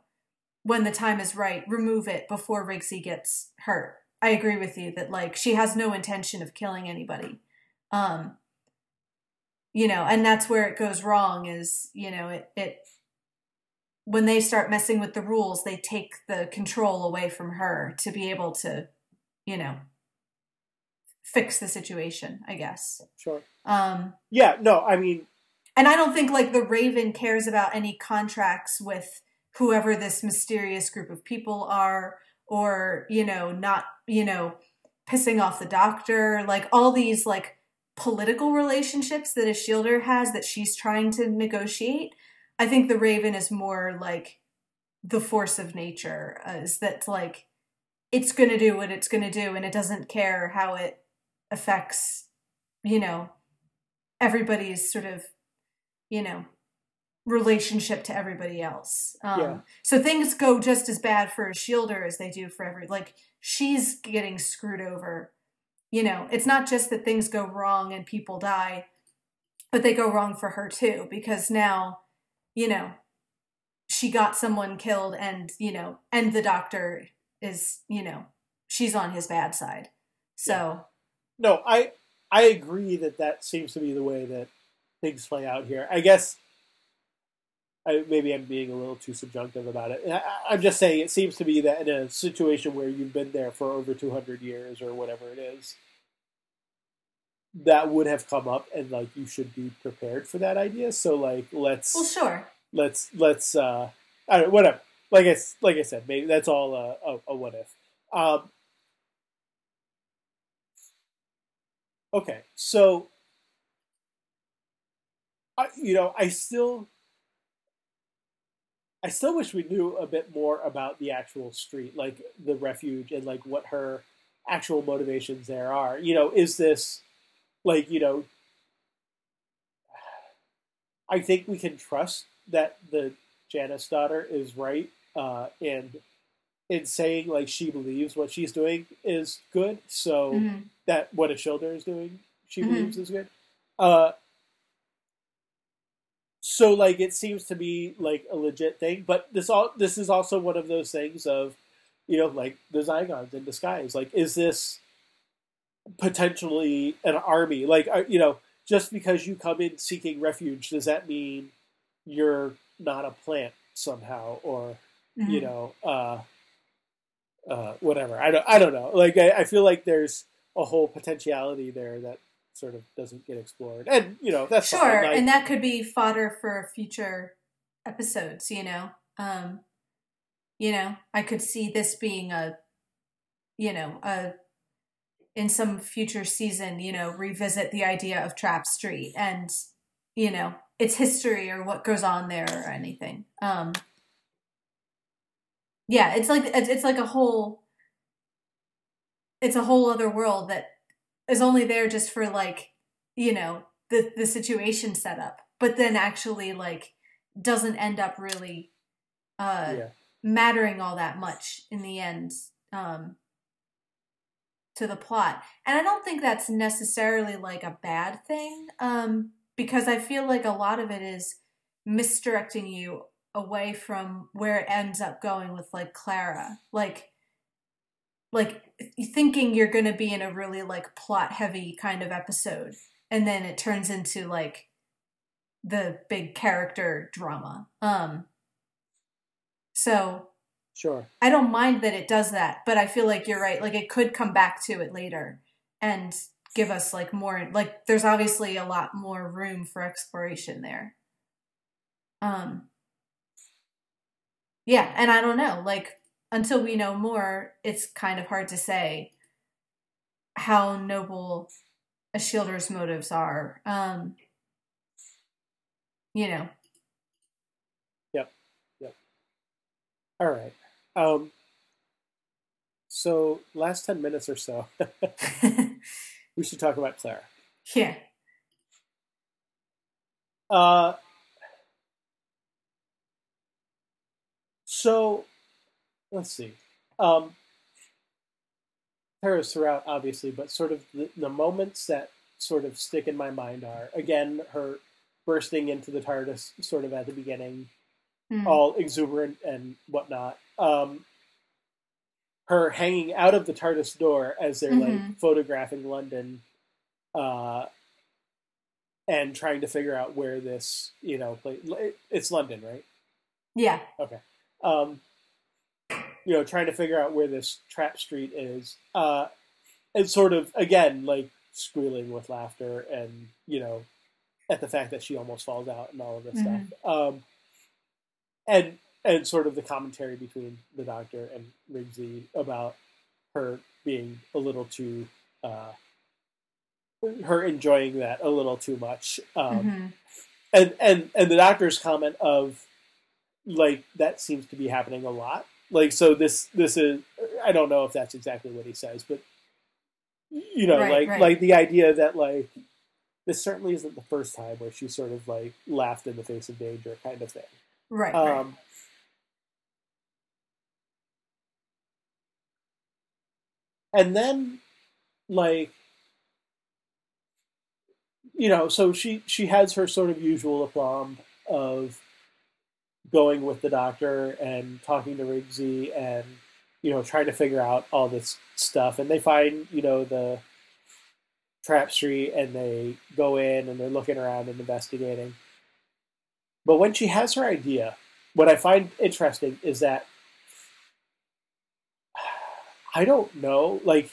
when the time is right, remove it before Rigsy gets hurt. I agree with you that like she has no intention of killing anybody. Um you know, and that's where it goes wrong is, you know, it it when they start messing with the rules, they take the control away from her to be able to, you know, fix the situation, I guess. Sure. Um Yeah. No. I mean, and I don't think like the Raven cares about any contracts with whoever this mysterious group of people are, or, you know, not, you know, pissing off the doctor, like all these like political relationships that Ashildr has that she's trying to negotiate. I think the Raven is more like the force of nature, uh, is that like it's going to do what it's going to do and it doesn't care how it affects, you know, everybody's sort of you know relationship to everybody else um Yeah. so things go just as bad for Ashildr as they do for every like she's getting screwed over you know it's not just that things go wrong and people die but they go wrong for her too because now you know she got someone killed and you know and the doctor is you know she's on his bad side so no. I I agree that that seems to be the way that things play out here. I guess. I, maybe I'm being a little too subjunctive about it. I, I'm just saying it seems to be that in a situation where you've been there for over 200 years or whatever it is, that would have come up, and like you should be prepared for that idea. So like let's well sure let's let's uh I don't, whatever. Like I like I said, maybe that's all a, a, a what if. Um, okay, so I, you know, I still I still wish we knew a bit more about the actual street, like the refuge, and like what her actual motivations there are. You know, is this like you know? I think we can trust that the Janus daughter is right, uh, and in saying like she believes what she's doing is good. So Mhm. that what Ashildr is doing, she Mhm. believes is good. Uh, so like it seems to be like a legit thing, but this all this is also one of those things of, you know, like the Zygons in disguise. Like, is this potentially an army? Like, you know, just because you come in seeking refuge, does that mean you're not a plant somehow, or you Mhm. know, uh, uh, whatever. I don't, I don't know. Like, I, I feel like there's a whole potentiality there that sort of doesn't get explored, and you know, that's sure. Like, and that could be fodder for future episodes you know um you know i could see this being a you know a in some future season you know revisit the idea of trap street and you know its history or what goes on there or anything. Um yeah it's like it's, it's like a whole it's a whole other world that is only there just for like you know the the situation setup but then actually like doesn't end up really uh yeah, mattering all that much in the end. Um to the plot and i don't think that's necessarily like a bad thing um because i feel like a lot of it is misdirecting you away from where it ends up going with like clara like like thinking you're going to be in a really like plot heavy kind of episode and then it turns into like the big character drama. Um, so Sure. I don't mind that it does that, but I feel like you're right. Like it could come back to it later and give us like more like there's obviously a lot more room for exploration there. Um Yeah, and I don't know, like until we know more, it's kind of hard to say how noble Ashildr's motives are. Um you know. Yep. Yep. All right. Um, so last ten minutes or so, we should talk about Clara. yeah. Uh, so let's see. Um, Clara's throughout, obviously, but sort of the, the moments that sort of stick in my mind are again her bursting into the TARDIS, sort of at the beginning, Mm. all exuberant and whatnot. Um, her hanging out of the TARDIS door as they're like Mhm. photographing London, uh, and trying to figure out where this, you know, play, it's London, right? Yeah. Okay. Um, you know, trying to figure out where this trap street is, uh, and sort of again like squealing with laughter, and you know, at the fact that she almost falls out and all of this Mhm. stuff. Um, and and sort of the commentary between the doctor and Rigsy about her being a little too uh, her enjoying that a little too much um, Mhm. and and and the doctor's comment of like that seems to be happening a lot like so this this is i don't know if that's exactly what he says but you know Right, like right. like the idea that like this certainly isn't the first time where she sort of like laughed in the face of danger kind of thing Right. right. um, and then, like, you know, so she she has her sort of usual aplomb of going with the doctor and talking to Rigsy and you know trying to figure out all this stuff, and they find you know the trap street and they go in and they're looking around and investigating. But when she has her idea, what I find interesting is that I don't know, like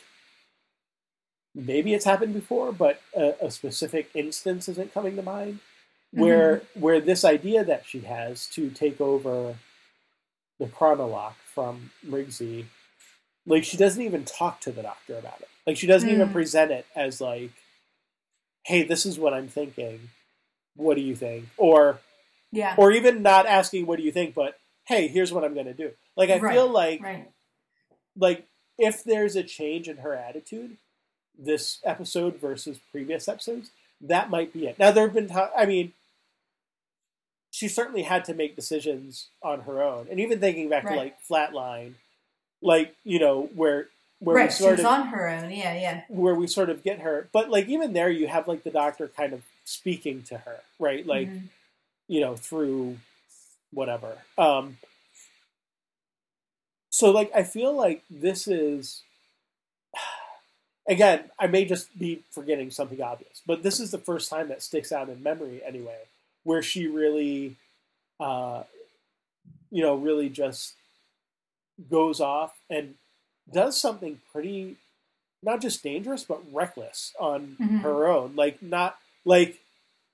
maybe it's happened before, but a, a specific instance isn't coming to mind where where this idea that she has to take over the chronolock from Rigsy, like she doesn't even talk to the doctor about it. Like she doesn't even Mm. present it as like, "Hey, this is what I'm thinking. What do you think?" Or yeah. or even not asking what do you think, but hey, here's what I'm going to do. Like I Right, feel like right. like if there's a change in her attitude this episode versus previous episodes, that might be it. Now there have been I mean she certainly had to make decisions on her own. And even thinking back to like Flatline, like, you know, where where Right. we sort of on her own. Yeah. Yeah. where we sort of get her but like even there you have like the doctor kind of speaking to her, right? Like Mhm. you know, through whatever. Um, so, like, I feel like this is, again, I may just be forgetting something obvious, but this is the first time that sticks out in memory anyway, where she really, uh, you know, really just goes off and does something pretty, not just dangerous, but reckless on Mhm. her own. Like, not, like,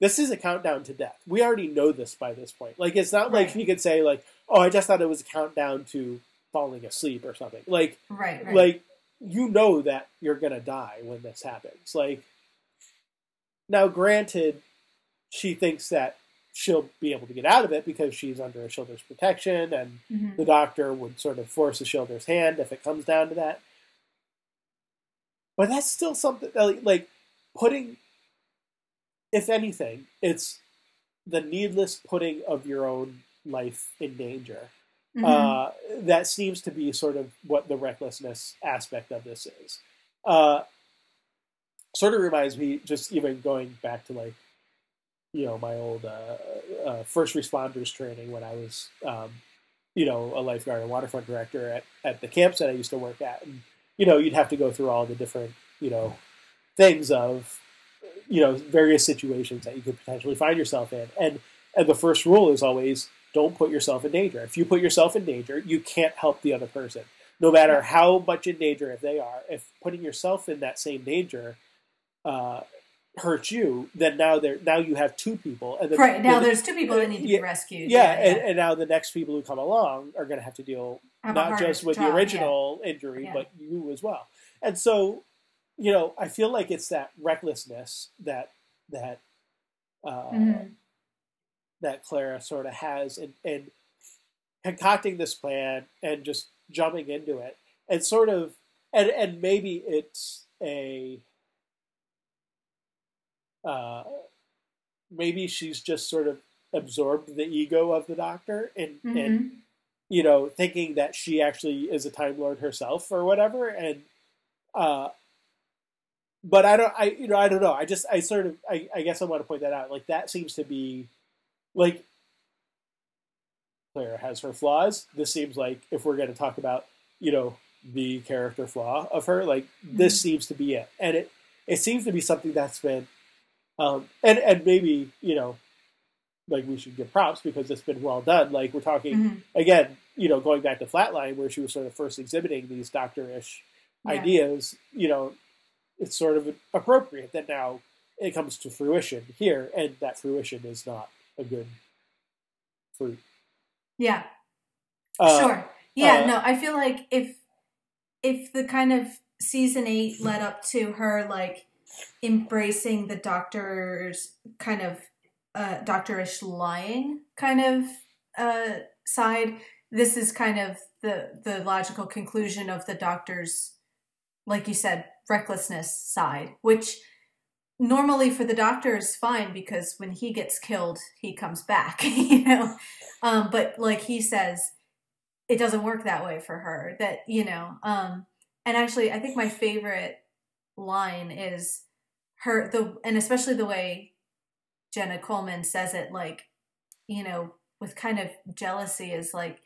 this is a countdown to death. We already know this by this point. Like it's not like Right. you could say like, "Oh, I just thought it was a countdown to falling asleep or something." Like Right. Right. like you know that you're going to die when this happens. Like now granted she thinks that she'll be able to get out of it because she's under Ashildr's protection and Mhm. the doctor would sort of force Ashildr's hand if it comes down to that. But that's still something like putting if anything, it's the needless putting of your own life in danger. Mhm. Uh, that seems to be sort of what the recklessness aspect of this is. Uh, sort of reminds me, just even going back to like, you know, my old uh, uh, first responders training when I was, um, you know, a lifeguard and waterfront director at, at the camps that I used to work at. And, you know, you'd have to go through all the different, you know, things of you know various situations that you could potentially find yourself in, and and the first rule is always don't put yourself in danger. If you put yourself in danger, you can't help the other person, no matter how much in danger if they are. If putting yourself in that same danger uh, hurts you, then now there now you have two people, and then, right now there's two people that need to yeah, be rescued. yeah, and, and now the next people who come along are going to have to deal Have not just with job, the yeah. original injury, Yeah. but you as well. And so, you know, I feel like it's that recklessness that that uh, Mhm. That Clara sort of has in, in concocting this plan and just jumping into it, and sort of, and and maybe it's a. Uh, maybe she's just sort of absorbed the ego of the doctor and, and Mhm. you know, thinking that she actually is a Time Lord herself or whatever, and uh, but I don't, I you know, I don't know. I just, I sort of, I, I guess I want to point that out. Like that seems to be, like, Clara has her flaws. This seems like if we're going to talk about, you know, the character flaw of her, like this seems to be it, and it, it seems to be something that's been, um, and and maybe you know, like we should give props because it's been well done. Like we're talking Mhm. again, you know, going back to Flatline, where she was sort of first exhibiting these doctor-ish Yeah. ideas, you know, it's sort of appropriate that now it comes to fruition here, and that fruition is not a good fruit. Yeah. Uh, sure. Yeah, uh, no, I feel like if if the kind of season eight led up to her like embracing the doctor's kind of uh doctorish lying kind of uh side, this is kind of the the logical conclusion of the doctor's like you said, recklessness side, which normally for the doctor is fine because when he gets killed, he comes back, you know. Um, but like he says, it doesn't work that way for her. That you know. Um, and actually, I think my favorite line is her the and especially the way Jenna Coleman says it, like you know, with kind of jealousy, is like.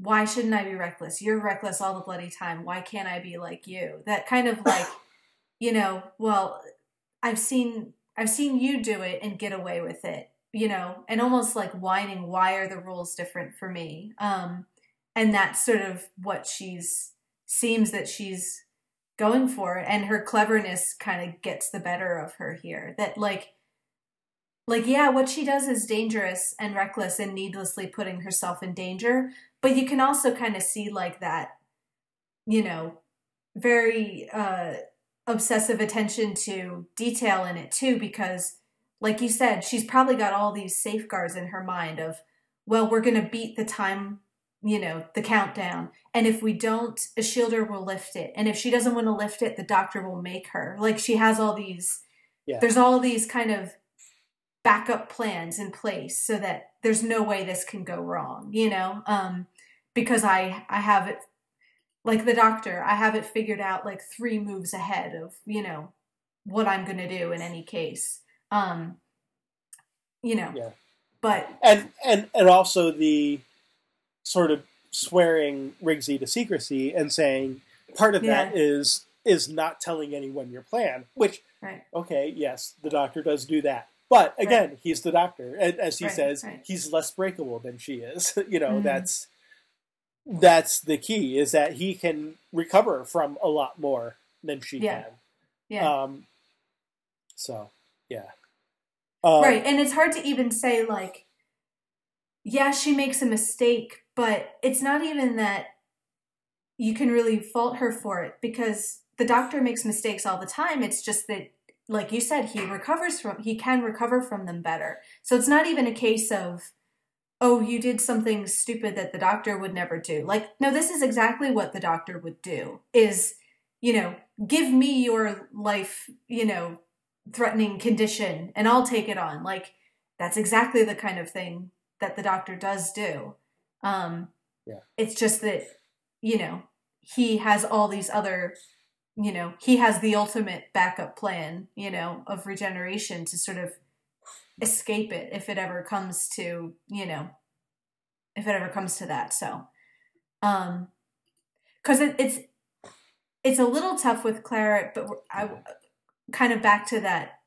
Why shouldn't I be reckless? You're reckless all the bloody time. Why can't I be like you? That kind of like, you know, well, I've seen I've seen you do it and get away with it, you know, and almost like whining, why are the rules different for me? Um, and that's sort of what she's seems that she's going for, and her cleverness kind of gets the better of her here. That like like yeah, what she does is dangerous and reckless and needlessly putting herself in danger, but you can also kind of see like that, you know, very uh obsessive attention to detail in it too because like you said she's probably got all these safeguards in her mind of well we're going to beat the time you know the countdown. And if we don't Ashildr will lift it. And if she doesn't want to lift it the doctor will make her. Like she has all these Yeah. there's all these kind of backup plans in place so that there's no way this can go wrong you know? Um because i i have it like the doctor i have it figured out like three moves ahead of you know what i'm going to do in any case um you know Yeah. but and and and also the sort of swearing Rigsy to secrecy and saying part of that Yeah. is is not telling anyone your plan, which right okay, yes, the doctor does do that. But again, he's the doctor, and as he Right, says, right. he's less breakable than she is. you know, Mhm. that's that's the key is that he can recover from a lot more than she Yeah. can. yeah Um, so yeah, um, right and it's hard to even say like yeah she makes a mistake but it's not even that you can really fault her for it because the doctor makes mistakes all the time it's just that like you said he recovers from he can recover from them better so it's not even a case of oh you did something stupid that the doctor would never do like no this is exactly what the doctor would do is you know give me your life you know threatening condition and I'll take it on. Like that's exactly the kind of thing that the doctor does do. Um Yeah. it's just that you know, he has all these other you know, he has the ultimate backup plan, you know, of regeneration to sort of escape it if it ever comes to, you know, if it ever comes to that. So, um cuz it, it's it's a little tough with Clara, but I kind of back to that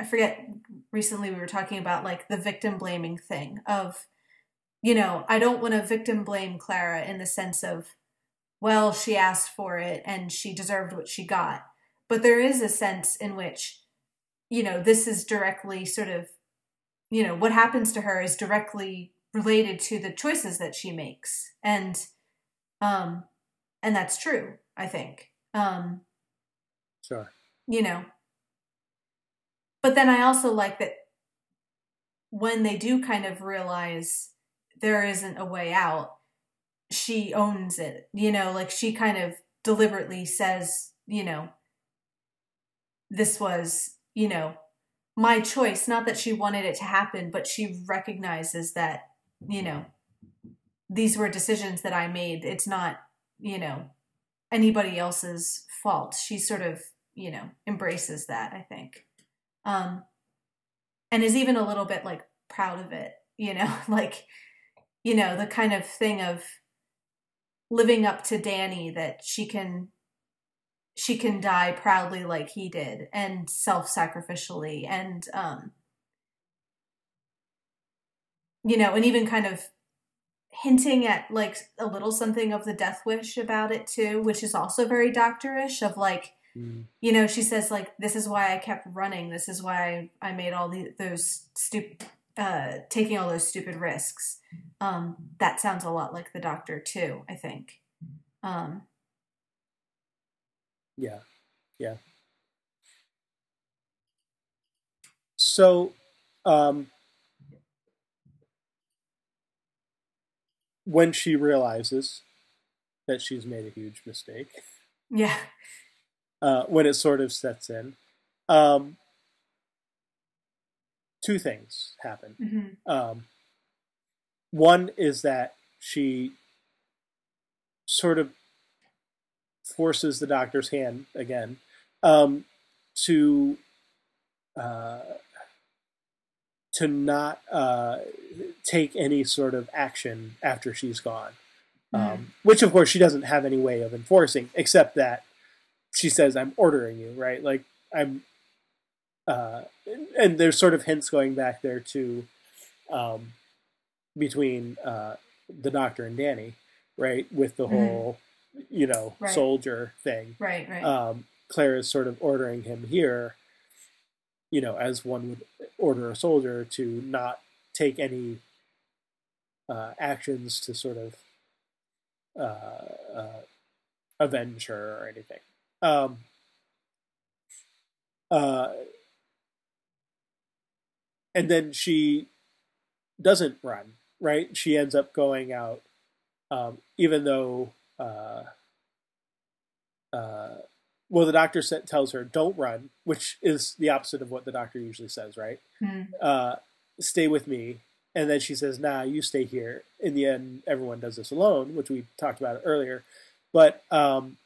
I forget. Recently, we were talking about like the victim blaming thing of, you know, I don't want to victim blame Clara in the sense of, well, she asked for it and she deserved what she got, but there is a sense in which, you know, this is directly sort of, you know, what happens to her is directly related to the choices that she makes, and, um, and that's true. I think. Um, Sure. you know. But then I also like that when they do kind of realize there isn't a way out, she owns it. You know, like she kind of deliberately says, you know, this was, you know, my choice. Not that she wanted it to happen, but she recognizes that, you know, these were decisions that I made. It's not, you know, anybody else's fault. She sort of, you know, embraces that, I think. Um and is even a little bit like proud of it, you know, like you know, the kind of thing of living up to Danny that she can she can die proudly like he did and self-sacrificially and um you know, and even kind of hinting at like a little something of the death wish about it too, which is also very doctorish of like, Mm. you know, she says like, this is why I kept running. This is why I made all the, those stupid, uh, taking all those stupid risks. Um, that sounds a lot like the doctor too, I think. Um, Yeah, yeah. So, um, when she realizes that she's made a huge mistake, yeah. uh, when it sort of sets in, um, two things happen. hmm Um, one is that she sort of forces the doctor's hand again um, to uh, to not uh, take any sort of action after she's gone, um, which of course she doesn't have any way of enforcing, except that she says, "I'm ordering you," right? Like I'm, uh, and there's sort of hints going back there to um, between uh, the doctor and Danny, right? With the Mhm. whole, you know, Right. soldier thing. Right, right. Um, Clara is sort of ordering him here, you know, as one would order a soldier to not take any uh, actions to sort of uh, uh, avenge her or anything. Um, uh, and then she doesn't run, right? She ends up going out, um, even though, uh, uh, well, the doctor sa- tells her, don't run, which is the opposite of what the doctor usually says, right? Mhm. Uh, stay with me. And then she says, nah, you stay here. In the end, everyone does this alone, which we talked about earlier. But um,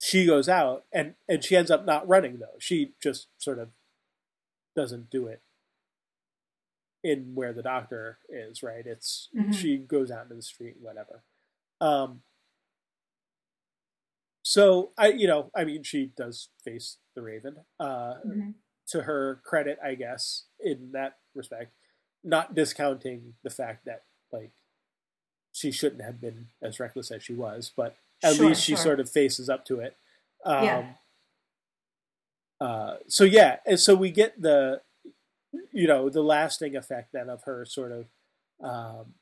she goes out and, and she ends up not running, though. She just sort of doesn't do it in where the doctor is, right? It's Mhm. she goes out into the street, whatever. Um, so I, you know, I mean, she does face the Raven. Uh, Mhm. To her credit, I guess, in that respect, not discounting the fact that like she shouldn't have been as reckless as she was, but at Sure, least she sure. sort of faces up to it. Um, Yeah. uh, so yeah, and so we get the, you know, the lasting effect then of her sort of, um,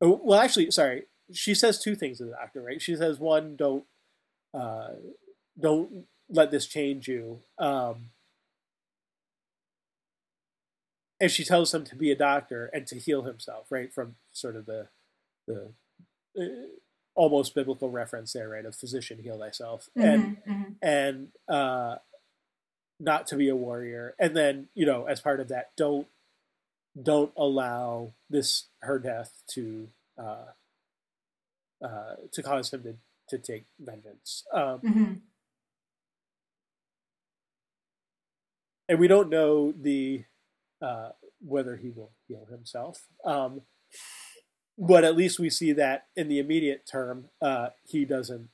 oh, well, actually, sorry, she says two things to the doctor, right? She says one, don't, uh, don't let this change you, um, and she tells him to be a doctor and to heal himself, right, from sort of the, the. Uh, almost biblical reference there, right? Of physician heal thyself, and Mhm, mhm. and uh, not to be a warrior. And then, you know, as part of that, don't don't allow this her death to uh, uh, to cause him to, to take vengeance. Um, Mhm. and we don't know the uh, whether he will heal himself. Um, but at least we see that in the immediate term, uh, he doesn't,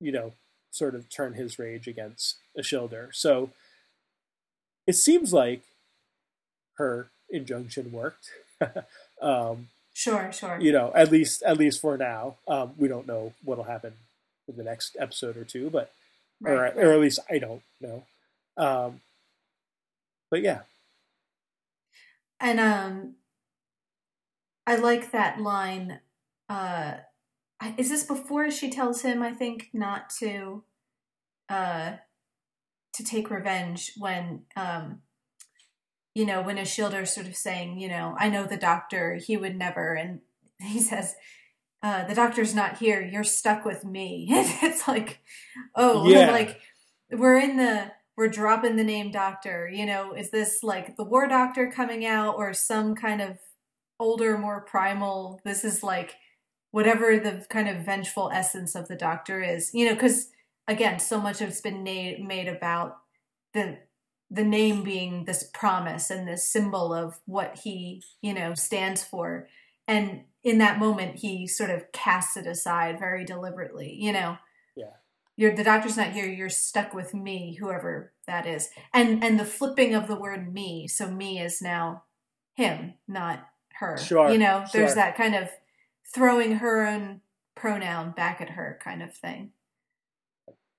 you know, sort of turn his rage against Ashildr. So it seems like her injunction worked. um, sure, sure. You know, at least at least for now. Um, we don't know what'll happen in the next episode or two, but right, or, or at least I don't know. Um, but yeah. And um, I like that line. Uh, is this before she tells him? I think not to, uh, to take revenge when um, you know, when Ashildr's sort of saying, you know, I know the doctor, he would never, and he says, uh, the doctor's not here, you're stuck with me. it's like, oh, yeah. like we're in the, we're dropping the name doctor, you know, is this like the war doctor coming out or some kind of older, more primal, this is like whatever the kind of vengeful essence of the doctor is, you know, because again, so much it's been made, made about the the name being this promise and this symbol of what he, you know, stands for. And in that moment, he sort of casts it aside very deliberately, you know. Yeah. You're the doctor's not here. You're stuck with me, whoever that is. And and the flipping of the word me, so me is now him, not her. Sure. You know, sure. there's that kind of throwing her own pronoun back at her kind of thing.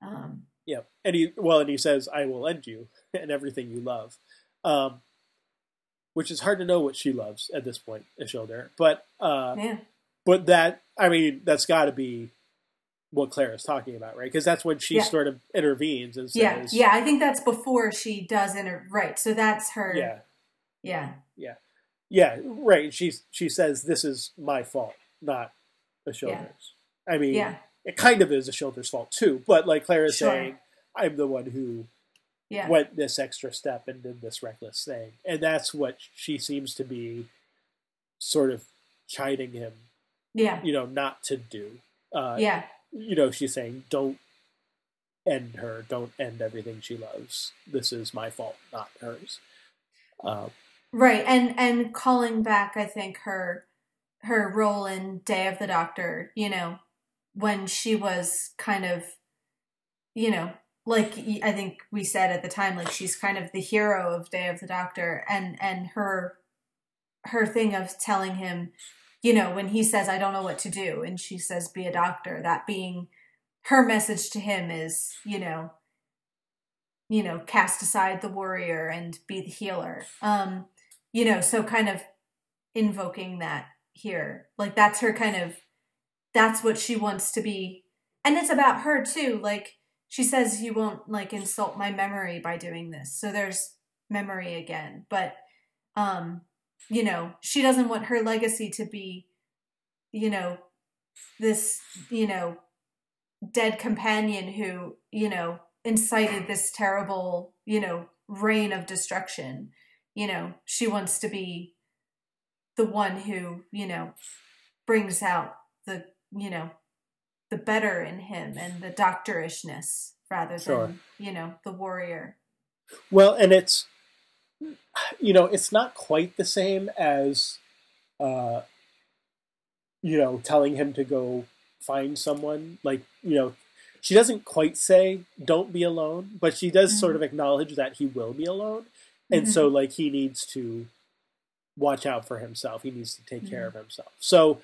Um, yeah, and he well, and he says, "I will end you and everything you love," um, which is hard to know what she loves at this point, Ashildr. But uh, yeah. but that I mean, that's got to be what Clara is talking about, right? Because that's when she yeah. sort of intervenes and says, "Yeah, yeah." I think that's before she does inter. Right, so that's her. Yeah, yeah, yeah, yeah. Right. She she says, "This is my fault, not Ashildr's." Yeah. I mean, yeah it kind of is Ashildr's fault too. But like Clara's sure. saying, I'm the one who yeah. went this extra step and did this reckless thing, and that's what she seems to be sort of chiding him. Yeah, you know, not to do. Uh, yeah, you know, she's saying, "Don't end her. Don't end everything she loves. This is my fault, not hers." Um, right, and and calling back, I think her her role in Day of the Doctor. You know, when she was kind of, you know, like I think we said at the time, like she's kind of the hero of Day of the Doctor, and and her her thing of telling him, you know, when he says, "I don't know what to do," and she says, "Be a doctor," that being her message to him is, you know, you know, cast aside the warrior and be the healer. Um, you know, so kind of invoking that here, like that's her kind of that's what she wants to be. And it's about her too. Like she says you won't like insult my memory by doing this. So there's memory again. But um you know, she doesn't want her legacy to be you know this, you know, dead companion who, you know, incited this terrible, you know, reign of destruction. You know, she wants to be the one who, you know, brings out the you know, the better in him and the doctorishness rather sure. than, you know, the warrior. Well, and it's, you know, it's not quite the same as, uh, you know, telling him to go find someone. Like, you know, she doesn't quite say, don't be alone, but she does mm-hmm. sort of acknowledge that he will be alone. And mm-hmm. so, like, he needs to watch out for himself. He needs to take mm-hmm. care of himself. So,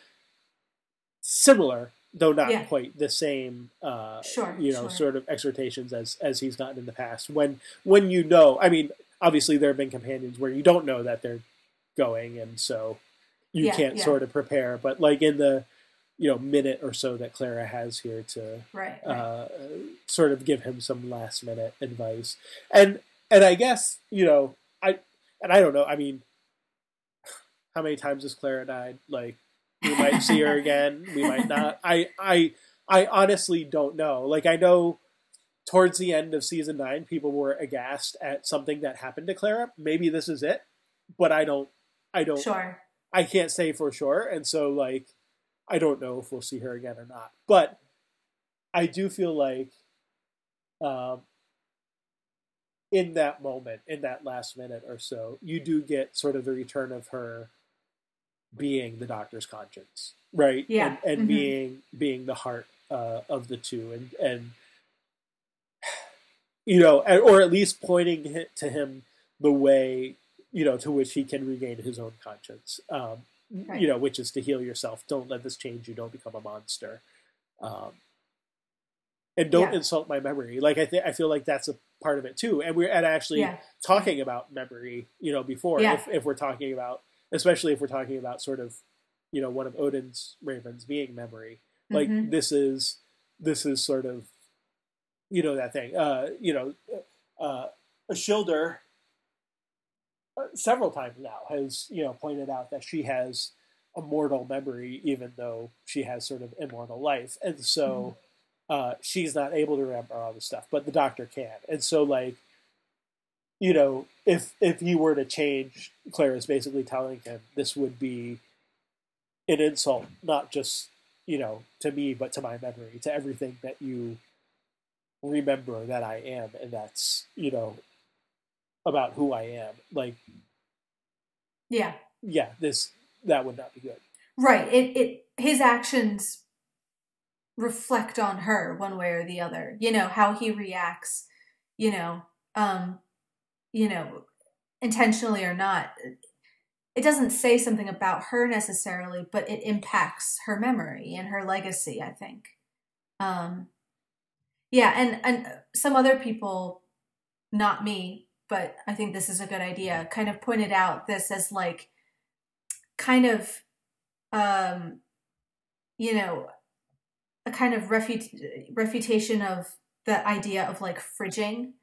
similar, though not yeah. quite the same. Uh, sure, you know, sure. sort of exhortations as as he's gotten in the past. When when you know, I mean, obviously there have been companions where you don't know that they're going, and so you yeah, can't yeah. sort of prepare. But like in the you know minute or so that Clara has here to right, right. Uh, sort of give him some last minute advice, and and I guess you know I and I don't know. I mean, how many times has Clara died? Like we might see her again. We might not. I I I honestly don't know. Like I know towards the end of season nine, people were aghast at something that happened to Clara. Maybe this is it, but I don't. I don't. Sure. I can't say for sure, and so like I don't know if we'll see her again or not. But I do feel like um, in that moment, in that last minute or so, you do get sort of the return of her being the doctor's conscience, right? Yeah, and, and mm-hmm. being being the heart uh, of the two, and and you know, or at least pointing to him the way you know to which he can regain his own conscience. Um, right. You know, which is to heal yourself. Don't let this change you. Don't become a monster. Um, and don't yeah. insult my memory. Like I think I feel like that's a part of it too. And we're at actually yeah. talking about memory, you know, before yeah. if, if we're talking about, especially if we're talking about sort of, you know, one of Odin's ravens being memory. Like mm-hmm. this is this is sort of, you know, that thing. Uh, you know, uh, Ashildr uh, several times now has you know pointed out that she has a mortal memory, even though she has sort of immortal life, and so. Mm-hmm uh, she's not able to remember all this stuff, but the doctor can. And so, like, you know, if if he were to change, Clara is basically telling him this would be an insult, not just you know to me, but to my memory, to everything that you remember that I am, and that's you know about who I am. Like, yeah, yeah, this that would not be good. Right. It it his actions reflect on her one way or the other. You know, how he reacts, you know, um, you know, intentionally or not. It doesn't say something about her necessarily, but it impacts her memory and her legacy, I think. Um, yeah, and and some other people, not me, but I think this is a good idea, kind of pointed out this as like kind of um you know a kind of refut- refutation of the idea of like fridging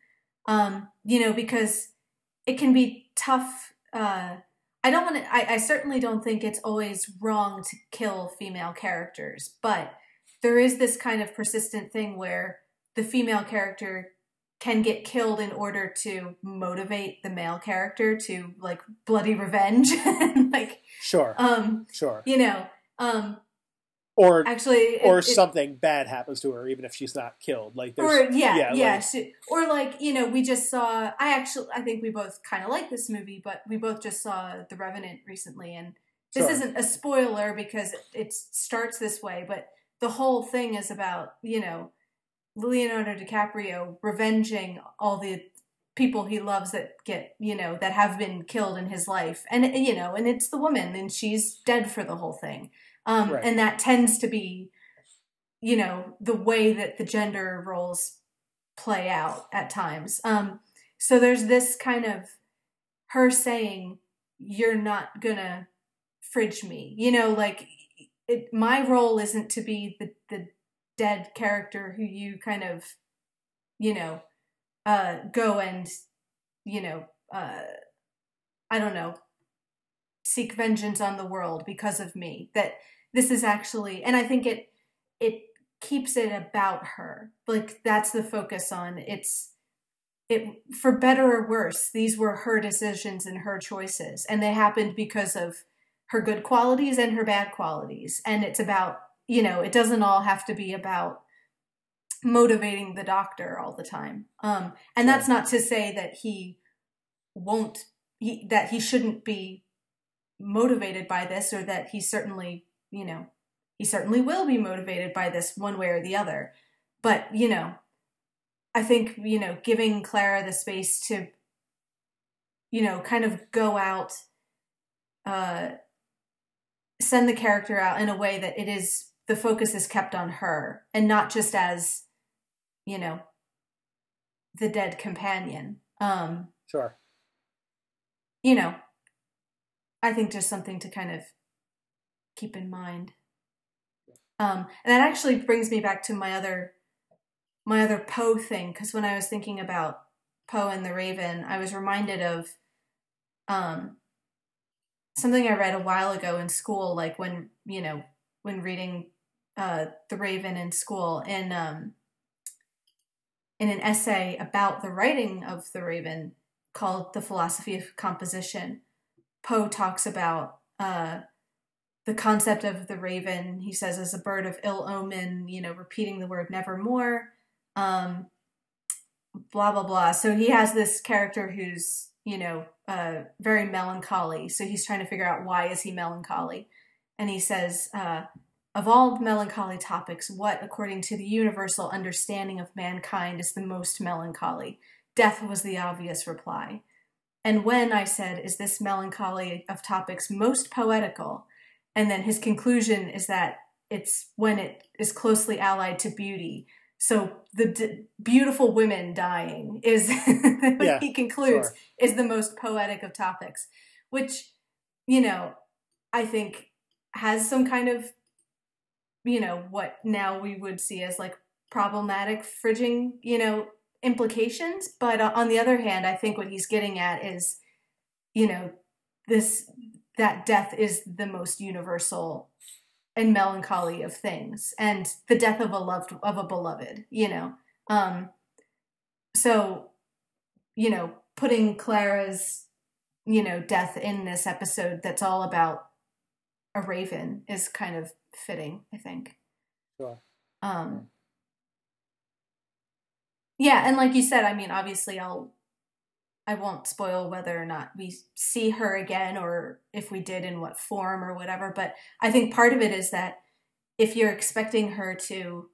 um you know because it can be tough uh i don't want to I, I certainly don't think it's always wrong to kill female characters but there is this kind of persistent thing where the female character can get killed in order to motivate the male character to like bloody revenge like sure. um sure. you know um or actually or it, something it, bad happens to her even if she's not killed. Like or yeah yeah, yeah like, she, or like you know we just saw i actually i think we both kind of like this movie but we both just saw the revenant recently and this sure. isn't a spoiler because it, it starts this way but the whole thing is about you know leonardo dicaprio revenging all the people he loves that get you know that have been killed in his life. And you know and it's the woman and she's dead for the whole thing um, right. And that tends to be, you know, the way that the gender roles play out at times. Um, so there's this kind of her saying, "You're not gonna fridge me," you know, like it, my role isn't to be the the dead character who you kind of, you know, uh, go and, you know, uh, I don't know, seek vengeance on the world because of me. That this is actually, and I think it it keeps it about her. Like that's the focus on it's it for better or worse. These were her decisions and her choices, and they happened because of her good qualities and her bad qualities. And it's about you know it doesn't all have to be about motivating the doctor all the time. Um, and that's not to say that he won't he, that he shouldn't be motivated by this or that he certainly, you know, he certainly will be motivated by this one way or the other. But, you know, I think, you know, giving Clara the space to, you know, kind of go out, uh, send the character out in a way that it is, the focus is kept on her and not just as, you know, the dead companion. Um, sure. You know, I think just something to kind of keep in mind. Um, and that actually brings me back to my other my other Poe thing because when I was thinking about Poe and the Raven, I was reminded of um, something I read a while ago in school, like when you know when reading uh, the Raven in school in um, in an essay about the writing of the Raven called "The Philosophy of Composition." Poe talks about uh, the concept of the raven. He says, as a bird of ill omen, you know, repeating the word nevermore, um, blah, blah, blah. So he has this character who's, you know, uh, very melancholy. So he's trying to figure out why is he melancholy. And he says, uh, of all melancholy topics, what, according to the universal understanding of mankind, is the most melancholy? Death was the obvious reply. And when I said, Is this melancholy of topics most poetical? And then his conclusion is that it's when it is closely allied to beauty. So the d- beautiful women dying is, Yeah, he concludes, sure. is the most poetic of topics, which, you know, I think has some kind of, you know, what now we would see as like problematic fridging, you know, implications. But uh, on the other hand, I think what he's getting at is, you know, this that death is the most universal and melancholy of things, and the death of a loved of a beloved. You know, um, so you know, putting Clara's you know death in this episode that's all about a raven is kind of fitting. I think. Sure. Um, yeah, and like you said, I mean, obviously, I'll, I won't spoil whether or not we see her again, or if we did, in what form or whatever. But I think part of it is that if you're expecting her to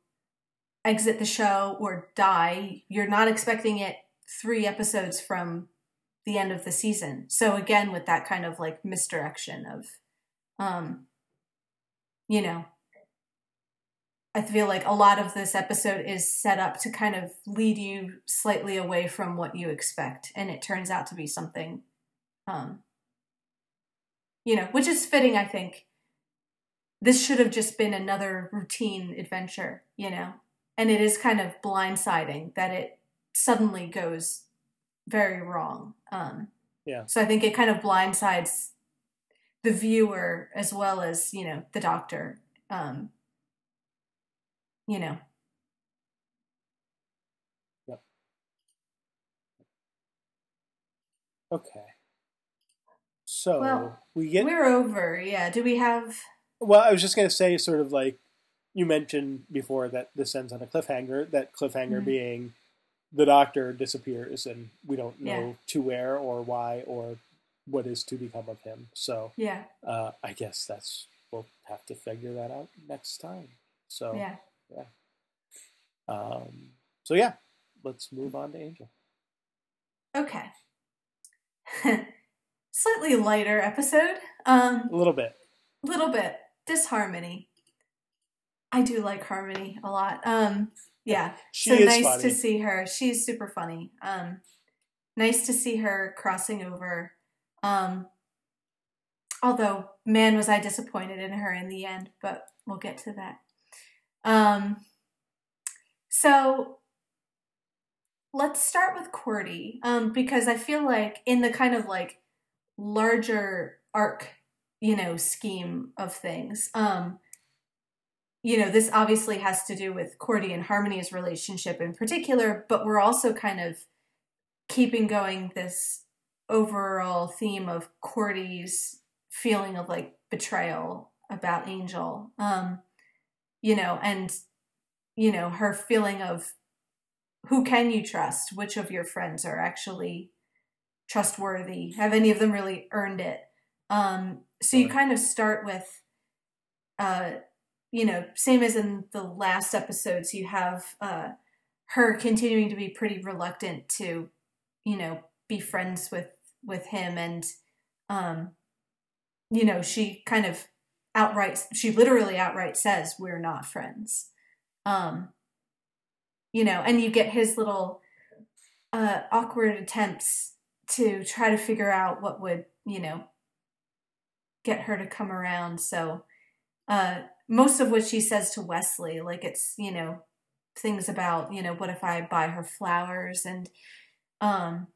exit the show or die, you're not expecting it three episodes from the end of the season. So again, with that kind of like misdirection of, um, you know, I feel like a lot of this episode is set up to kind of lead you slightly away from what you expect, and it turns out to be something, um, you know, which is fitting. I think this should have just been another routine adventure, you know, and it is kind of blindsiding that it suddenly goes very wrong. Um, Yeah. So I think it kind of blindsides the viewer as well as you know the doctor. Um, you know. Yep. Okay. So Well, we get We're over. Yeah. Do we have? Well, I was just going to say, sort of like you mentioned before, that this ends on a cliffhanger. That cliffhanger Mhm. being the doctor disappears, and we don't know Yeah. to where or why or what is to become of him. So Yeah. uh, I guess that's we'll have to figure that out next time. So Yeah. Um, so yeah, let's move on to Angel. Okay. Slightly lighter episode. Um, A little bit. A little bit disharmony. I do like Harmony a lot. Um, yeah. She so nice funny. to see her. She's super funny. Um, nice to see her crossing over. Um, although, man, was I disappointed in her in the end, but we'll get to that. Um, so let's start with Cordy, um, because I feel like in the kind of like larger arc, you know, scheme of things, um, you know, this obviously has to do with Cordy and Harmony's relationship in particular, but we're also kind of keeping going this overall theme of Cordy's feeling of like betrayal about Angel. Um, you know, and you know, her feeling of who can you trust? Which of your friends are actually trustworthy? Have any of them really earned it? Um, so you kind of start with uh you know, same as in the last episodes, you have uh, her continuing to be pretty reluctant to, you know, be friends with with him, and um, you know, she kind of outright, she literally outright says, "We're not friends." Um, you know, and you get his little uh, awkward attempts to try to figure out what would, you know, get her to come around. So, uh, most of what she says to Wesley, like it's, you know, things about, you know, what if I buy her flowers and, um,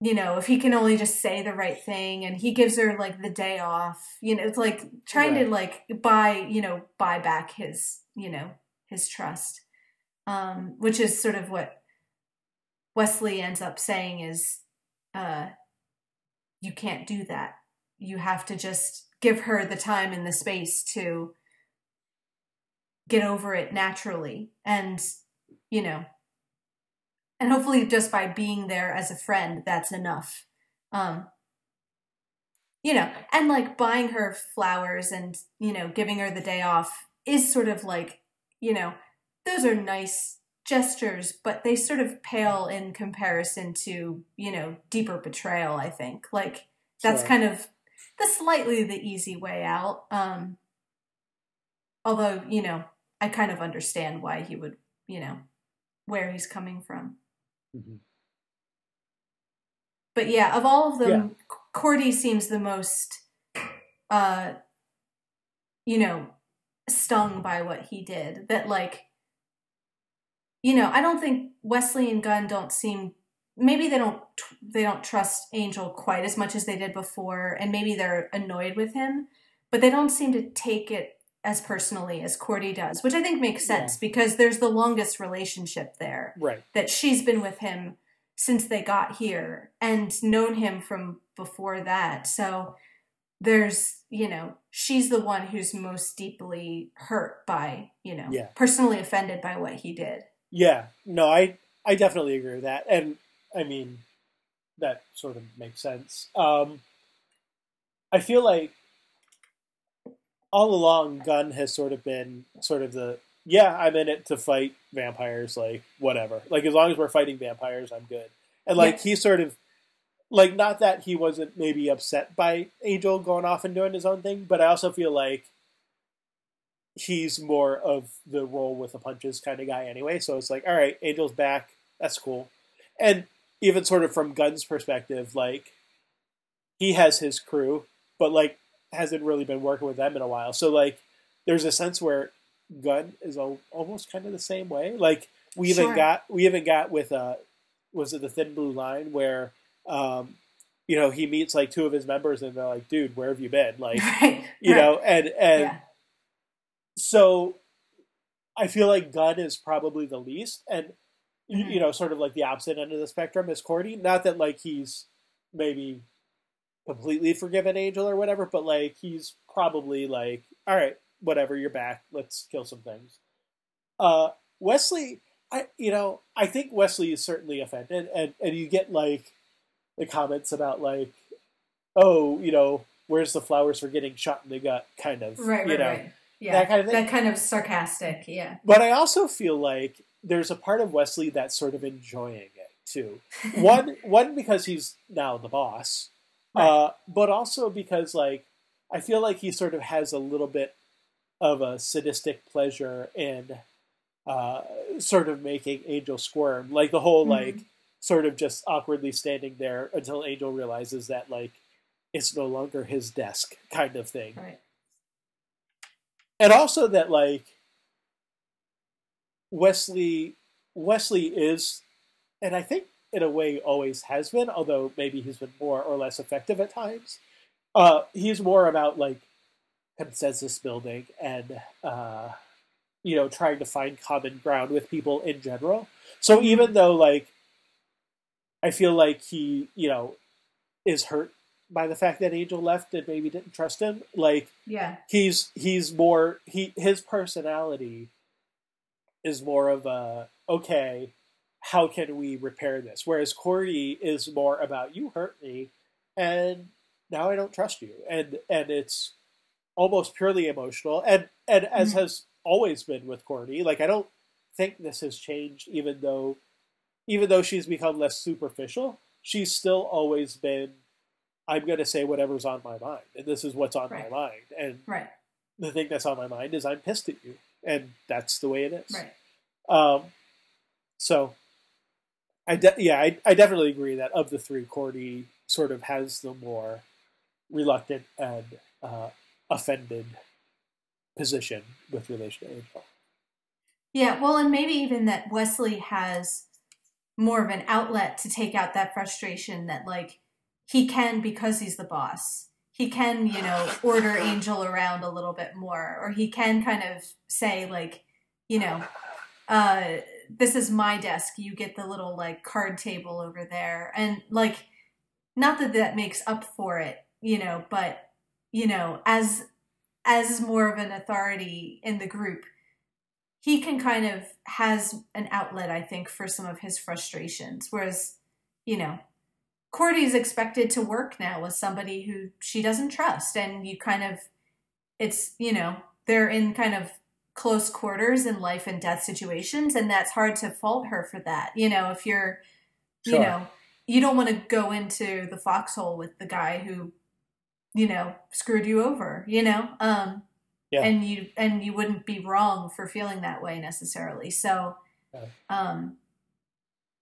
you know, if he can only just say the right thing and he gives her like the day off, you know, it's like trying to like buy, you know, buy back his, you know, his trust. Um, which is sort of what Wesley ends up saying is, uh, you can't do that. You have to just give her the time and the space to get over it naturally. And, you know, and hopefully just by being there as a friend, that's enough. Um, you know, and like buying her flowers and, you know, giving her the day off is sort of like, you know, those are nice gestures, but they sort of pale in comparison to, you know, deeper betrayal, I think. Like that's Sure. kind of the slightly the easy way out. Um although, you know, I kind of understand why he would, you know, where he's coming from. Mhm. But yeah, of all of them, Cordy seems the most, uh, you know, stung by what he did. That like, you know, I don't think Wesley and Gunn don't seem. Maybe they don't. They don't trust Angel quite as much as they did before, and maybe they're annoyed with him. But they don't seem to take it as personally as Cordy does, which I think makes sense because there's the longest relationship there Right. that she's been with him since they got here and known him from before that. So there's, you know, she's the one who's most deeply hurt by, you know, Yeah. personally offended by what he did. Yeah, no, I I definitely agree with that, and I mean that sort of makes sense. Um, I feel like all along, Gunn has sort of been sort of the yeah, I'm in it to fight vampires, like whatever. Like as long as we're fighting vampires, I'm good. And like Yeah. he sort of like not that he wasn't maybe upset by Angel going off and doing his own thing, but I also feel like he's more of the roll with the punches kind of guy anyway. So it's like, all right, Angel's back. That's cool. And even sort of from Gunn's perspective, like he has his crew, but like hasn't really been working with them in a while. So like there's a sense where Gunn is al- almost kind of the same way. Like we even Sure. got we even got with uh was it the Thin Blue Line where um you know he meets like two of his members and they're like, dude, where have you been? Like right. you right. know, and and yeah. so I feel like Gunn is probably the least, and you- Mhm. you know, sort of like the opposite end of the spectrum is Cordy. Not that like he's maybe completely forgiven Angel or whatever, but like he's probably like, all right, whatever, you're back. Let's kill some things. Uh, Wesley, I you know, I think Wesley is certainly offended, and and you get like the comments about like, oh, you know, where's the flowers for getting shot in the gut, kind of, Right, you right, know. right. Yeah. that kind of thing. That kind of sarcastic, yeah. But I also feel like there's a part of Wesley that's sort of enjoying it too. One, one because he's now the boss, uh, but also because like I feel like he sort of has a little bit of a sadistic pleasure in uh, sort of making Angel squirm, like the whole Mhm. like sort of just awkwardly standing there until Angel realizes that like it's no longer his desk kind of thing Right. and also that like Wesley Wesley is and I think in a way always has been although maybe he's been more or less effective at times. Uh he's more about like consensus building and uh you know trying to find common ground with people in general. So even though like I feel like he you know is hurt by the fact that Angel left and maybe didn't trust him like Yeah. he's he's more he his personality is more of a okay how can we repair this whereas cordy is more about you hurt me and now i don't trust you and and it's almost purely emotional and and as Mhm. has always been with cordy like i don't think this has changed even though even though she's become less superficial she's still always been i'm going to say whatever's on my mind and this is what's on Right. my mind and Right. the thing that's on my mind is I'm pissed at you, and that's the way it is. Right. Um, so, I de- yeah, I, I definitely agree that of the three, Cordy sort of has the more reluctant and uh, offended position with relation to Angel. Yeah, well, and maybe even that Wesley has more of an outlet to take out that frustration that, like, he can because he's the boss. He can, you know, order Angel around a little bit more, or he can kind of say, like, you know, uh, this is my desk. You get the little, like, card table over there. And, like, not that that makes up for it, you know, but, you know, as as more of an authority in the group, he can kind of has an outlet i think for some of his frustrations whereas you know Cordy's expected to work now with somebody who she doesn't trust, and you kind of, it's you know they're in kind of close quarters in life and death situations, and that's hard to fault her for that. You know, if you're, you know, you don't want to go into the foxhole with the guy who, you know, screwed you over. You know, um, Yeah. and you and you wouldn't be wrong for feeling that way necessarily. So, Yeah. um,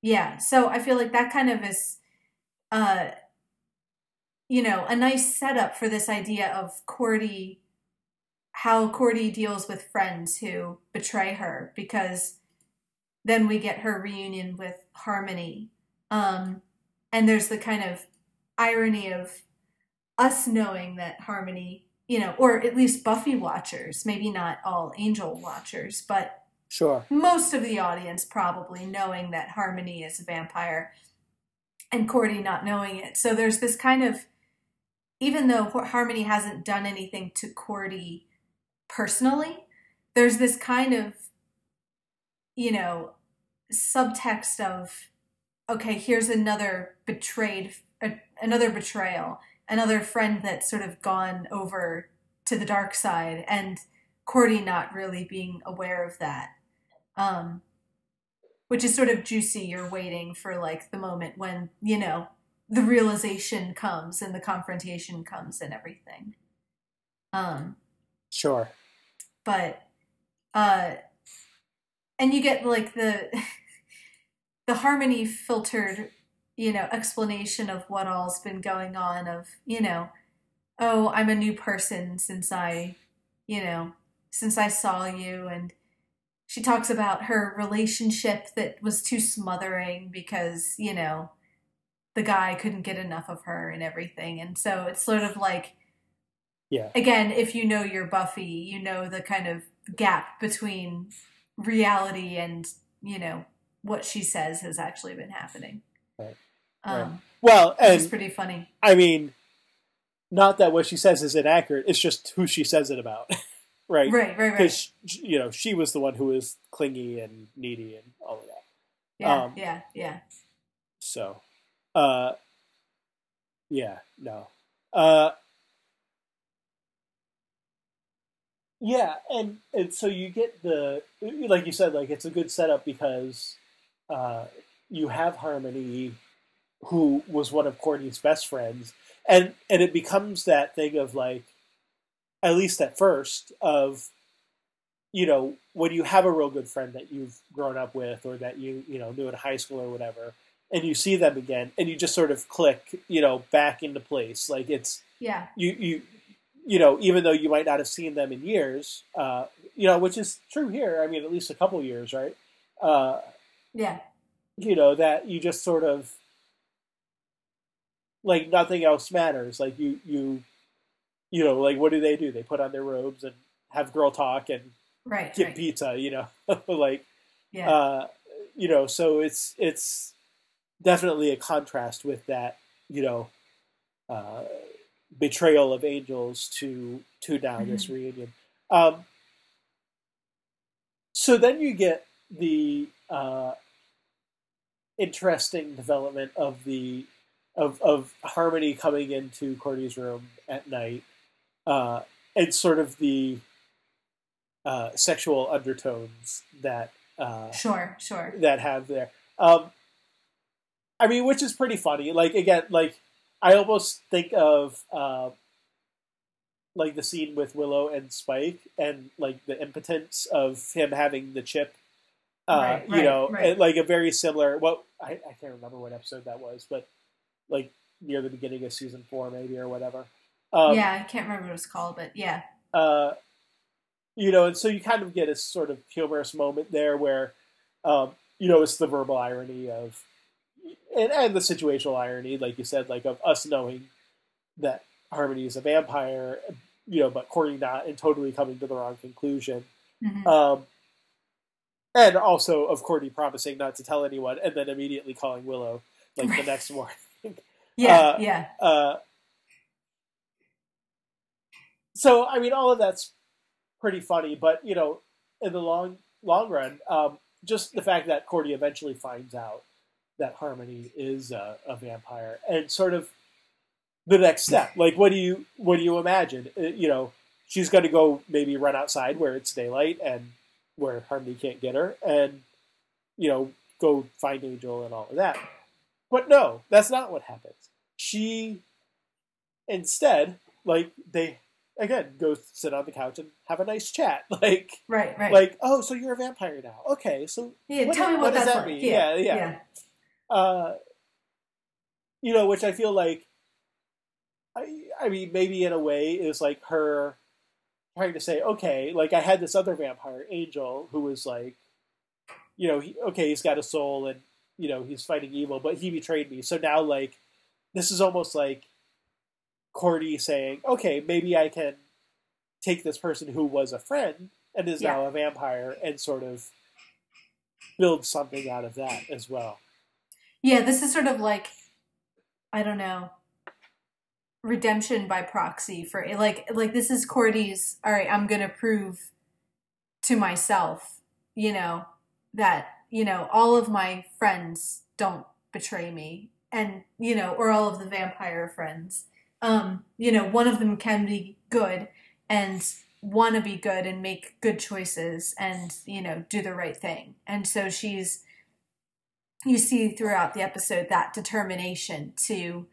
yeah. So I feel like that kind of is, uh, you know, a nice setup for this idea of Cordy, how Cordy deals with friends who betray her, because then we get her reunion with Harmony. Um, and there's the kind of irony of us knowing that Harmony, you know, or at least Buffy watchers, maybe not all Angel watchers, but Sure. most of the audience probably knowing that Harmony is a vampire and Cordy not knowing it. So there's this kind of, even though Harmony hasn't done anything to Cordy personally, there's this kind of, you know, subtext of, okay, here's another betrayed, another betrayal, another friend that's sort of gone over to the dark side, and Cordy not really being aware of that. Um, which is sort of juicy. You're waiting for like the moment when, you know, the realization comes and the confrontation comes and everything. Um, Sure. but uh and you get like the the harmony filtered you know explanation of what all's been going on of you know oh i'm a new person since i you know since i saw you and she talks about her relationship that was too smothering because you know the guy couldn't get enough of her and everything and so it's sort of like Yeah. again, if you know your Buffy, you know the kind of gap between reality and you know what she says has actually been happening. Right. Um, Well, which is pretty funny. I mean, not that what she says is inaccurate. It's just who she says it about, right? Right, right, right. Because you know she was the one who was clingy and needy and all of that. Yeah, um, yeah, yeah. So, uh, yeah, no, uh, yeah, and and so you get the like you said, like it's a good setup because uh, you have Harmony, who was one of Courtney's best friends, and and it becomes that thing of like, at least at first, of you know when you have a real good friend that you've grown up with or that you you know knew in high school or whatever and you see them again and you just sort of click you know back into place. Like it's Yeah, you you you know even though you might not have seen them in years uh you know which is true here i mean at least a couple years right? Uh yeah, you know that you just sort of like nothing else matters. Like you you you know like what do they do? They put on their robes and have girl talk and right, get right. pizza you know? Like Yeah, uh, you know, so it's it's definitely a contrast with that, you know, uh, betrayal of angels to to now this reunion. Um, so then you get the uh, interesting development of the of of Harmony coming into Cordy's room at night, uh, and sort of the uh, sexual undertones that uh, sure, sure. that have there. Um, I mean, which is pretty funny. Like again, like I almost think of uh, like the scene with Willow and Spike, and like the impotence of him having the chip. Uh, Right, you right, know, right. like a very similar. Well, I, I can't remember what episode that was, but like near the beginning of season four, maybe or whatever. Um, yeah, I can't remember what it's called, but yeah, uh, you know, and so you kind of get a sort of humorous moment there where, um, you know, it's the verbal irony of, and, and the situational irony, like you said, like of us knowing that Harmony is a vampire, you know, but Courtney not, and totally coming to the wrong conclusion. Mhm. Um, and also of Courtney promising not to tell anyone, and then immediately calling Willow like the next morning. yeah, uh, yeah, Uh, so I mean, all of that's pretty funny, but you know, in the long long run, um, just the fact that Cordy eventually finds out that Harmony is a, a vampire, and sort of the next step. Like, what do you what do you imagine? Uh, you know, she's going to go maybe run outside where it's daylight and where Harmony can't get her, and you know, go find Angel and all of that. But no, that's not what happens. She instead, like, they again go sit on the couch and have a nice chat. Like, right, right. Like, oh, so you're a vampire now? Okay, so yeah, what, tell me what, what does that like. mean? Yeah, yeah. yeah. Uh, you know, which I feel like, I, I mean, maybe in a way is like her trying to say, okay, like I had this other vampire, Angel, who was like, you know, he, okay, he's got a soul and you know he's fighting evil, but he betrayed me. So now, like, this is almost like Cordy saying, okay, maybe I can take this person who was a friend and is yeah. now a vampire and sort of build something out of that as well. Yeah, this is sort of like, I don't know, redemption by proxy for like like this is Cordy's all right, I'm to prove to myself, you know, that, you know, all of my friends don't betray me and, you know, or all of the vampire friends um, you know, one of them can be good and want to be good and make good choices and, you know, do the right thing. And so she's, you see throughout the episode that determination to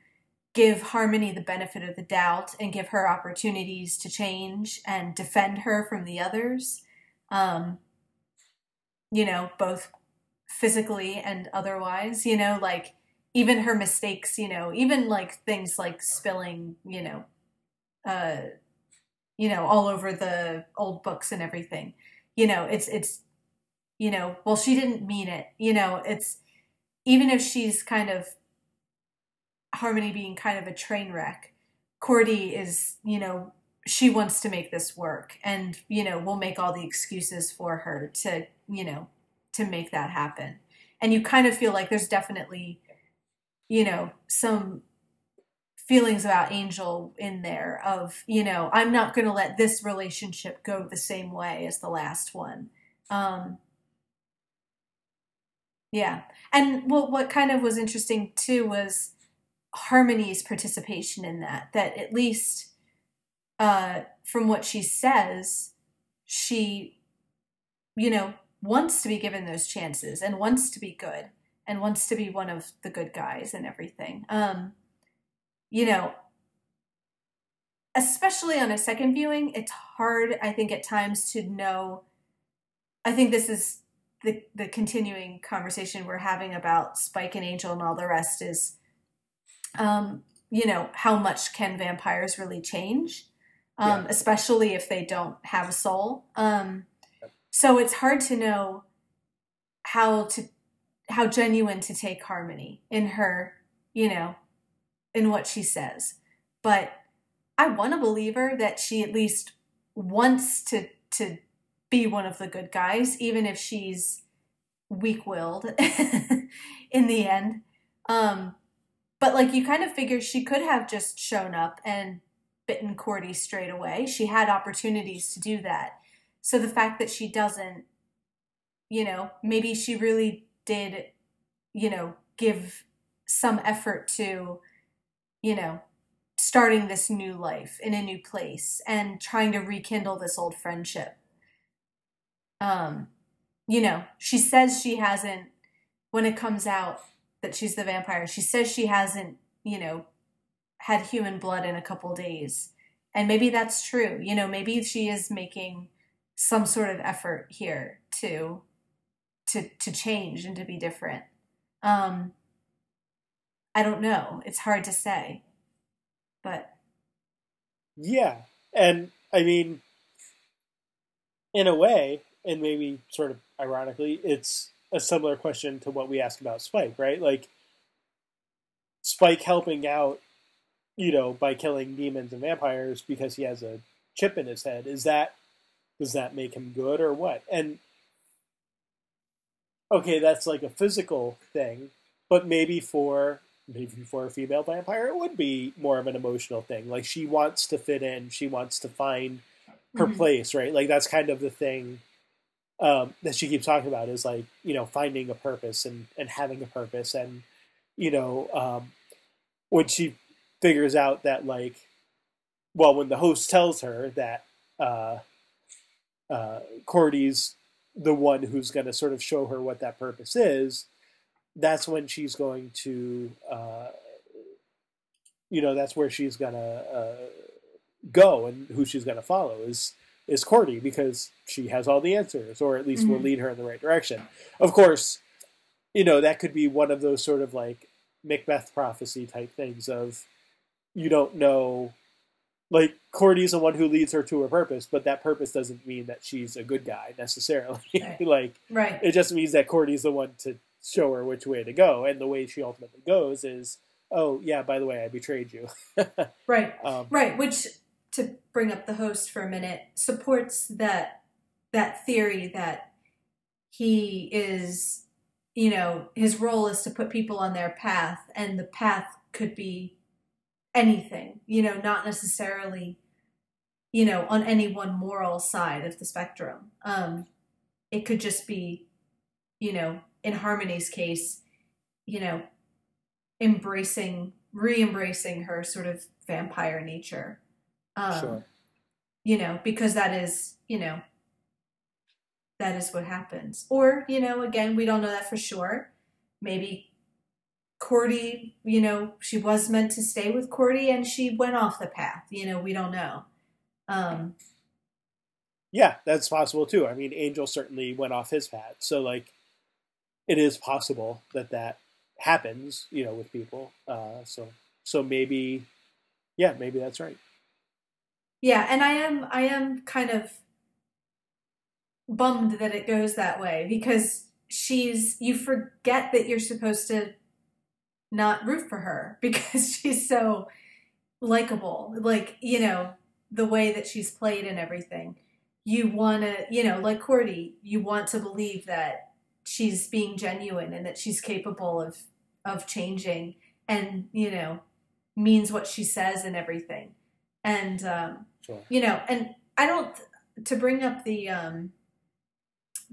give Harmony the benefit of the doubt and give her opportunities to change and defend her from the others. Um, you know, both physically and otherwise, you know, like even her mistakes, you know, even like things like spilling, you know, uh, you know, all over the old books and everything. You know, it's it's you know, well she didn't mean it. You know, it's even if she's kind of Harmony being kind of a train wreck, Cordy is, you know, she wants to make this work and, you know, we'll make all the excuses for her to, you know, to make that happen. And you kind of feel like there's definitely you know, some feelings about Angel in there of, you know, I'm not going to let this relationship go the same way as the last one. Um, yeah. And what what kind of was interesting too was Harmony's participation in that, that at least uh, from what she says, she, you know, wants to be given those chances and wants to be good and wants to be one of the good guys and everything. Um, you know, especially on a second viewing, it's hard, I think, at times to know. I think this is the the continuing conversation we're having about Spike and Angel and all the rest is, um, you know, how much can vampires really change, um, yeah. especially if they don't have a soul. Um, so it's hard to know how to how genuine to take harmony in her, you know, in what she says. But I want to believe her that she at least wants to to be one of the good guys, even if she's weak willed in the end. Um, but like you kind of figure she could have just shown up and bitten Cordy straight away. She had opportunities to do that. So the fact that she doesn't, you know, maybe she really did, you know, give some effort to, you know, starting this new life in a new place and trying to rekindle this old friendship. Um, you know, she says she hasn't, when it comes out that she's the vampire, she says she hasn't, you know, had human blood in a couple days. And maybe that's true. You know, maybe she is making some sort of effort here to to to change and to be different. Um, I don't know. It's hard to say, but yeah, and I mean, in a way, and maybe sort of ironically, it's a similar question to what we asked about Spike, right? Like Spike helping out, you know, by killing demons and vampires because he has a chip in his head. Is that does that make him good or what? And okay, that's like a physical thing, but maybe for maybe for a female vampire it would be more of an emotional thing. Like she wants to fit in, she wants to find her mm-hmm. place, right? Like that's kind of the thing um, that she keeps talking about is like you know finding a purpose and and having a purpose. And you know um, when she figures out that like well when the host tells her that uh, uh, Cordy's the one who's going to sort of show her what that purpose is that's when she's going to uh, you know that's where she's going to uh, go and who she's going to follow is is Cordy because she has all the answers, or at least mm-hmm. will lead her in the right direction. Of course, you know that could be one of those sort of like Macbeth prophecy type things of you don't know. Like Cordy's the one who leads her to her purpose, but that purpose doesn't mean that she's a good guy necessarily. Right. like, right? It just means that Cordy's the one to show her which way to go, and the way she ultimately goes is, oh yeah, by the way, I betrayed you. right. Um, right. Which to bring up the host for a minute, supports that that theory that he is, you know, his role is to put people on their path, and the path could be anything, you know, not necessarily, you know, on any one moral side of the spectrum. Um, it could just be, you know, in Harmony's case, you know, embracing, re-embracing her sort of vampire nature um, sure. You know, because that is, you know, that is what happens. Or, you know, again, we don't know that for sure. Maybe Cordy, you know, she was meant to stay with Cordy and she went off the path. You know, we don't know. Um, yeah, that's possible too. I mean, Angel certainly went off his path. So, like, it is possible that that happens, you know, with people. Uh, so, so maybe, yeah, maybe that's right. Yeah, and I am I am kind of bummed that it goes that way because she's you forget that you're supposed to not root for her because she's so likable. Like, you know, the way that she's played and everything. You want to, you know, like Cordy, you want to believe that she's being genuine and that she's capable of of changing and, you know, means what she says and everything. And um Sure. You know, and I don't to bring up the um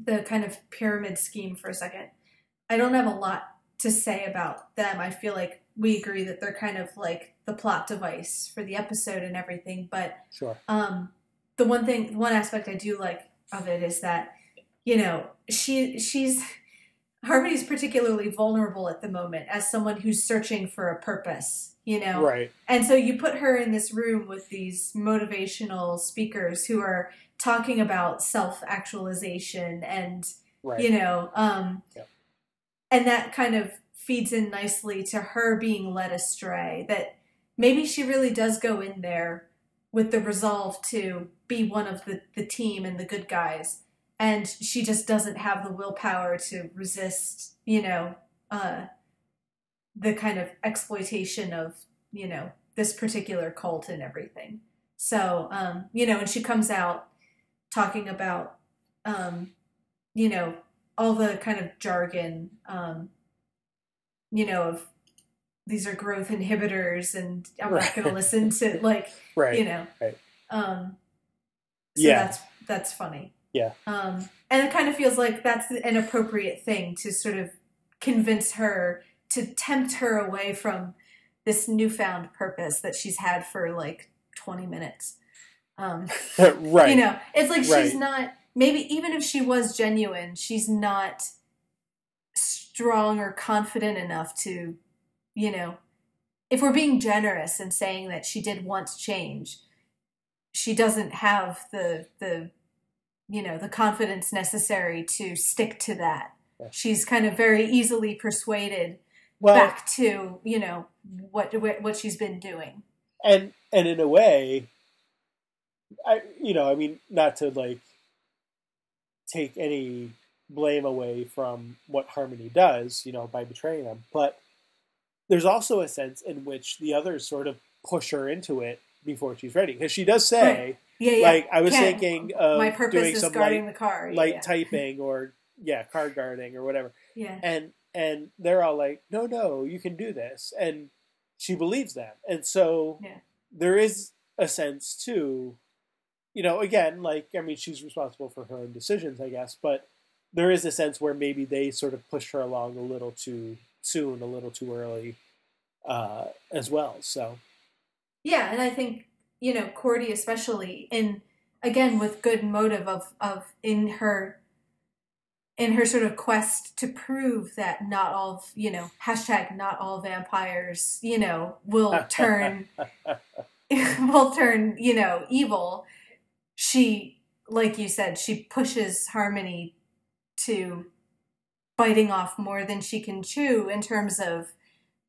the kind of pyramid scheme for a second. I don't have a lot to say about them. I feel like we agree that they're kind of like the plot device for the episode and everything, but sure. Um the one thing one aspect I do like of it is that you know, she she's Harmony's particularly vulnerable at the moment as someone who's searching for a purpose, you know? Right. And so you put her in this room with these motivational speakers who are talking about self actualization and, right. you know, um, yep. and that kind of feeds in nicely to her being led astray. That maybe she really does go in there with the resolve to be one of the, the team and the good guys and she just doesn't have the willpower to resist you know uh, the kind of exploitation of you know this particular cult and everything so um, you know and she comes out talking about um, you know all the kind of jargon um, you know of these are growth inhibitors and i'm right. not going to listen to like right. you know right. um so yeah. that's that's funny yeah. Um, and it kind of feels like that's an appropriate thing to sort of convince her to tempt her away from this newfound purpose that she's had for like 20 minutes. Um, right. You know, it's like right. she's not, maybe even if she was genuine, she's not strong or confident enough to, you know, if we're being generous and saying that she did once change, she doesn't have the the you know the confidence necessary to stick to that she's kind of very easily persuaded well, back to you know what what she's been doing and and in a way i you know i mean not to like take any blame away from what harmony does you know by betraying them but there's also a sense in which the others sort of push her into it before she's ready because she does say. Yeah, yeah. Like I was Can, thinking of my purpose doing is some guarding light, the car, light yeah. typing, or yeah, card guarding or whatever. Yeah. And and they're all like, no, no, you can do this, and she believes them, and so yeah. there is a sense too you know, again, like I mean, she's responsible for her own decisions, I guess, but there is a sense where maybe they sort of pushed her along a little too soon, a little too early, uh, as well. So, yeah, and I think you know Cordy, especially in again with good motive of of in her in her sort of quest to prove that not all you know hashtag not all vampires you know will turn will turn you know evil she like you said she pushes harmony to biting off more than she can chew in terms of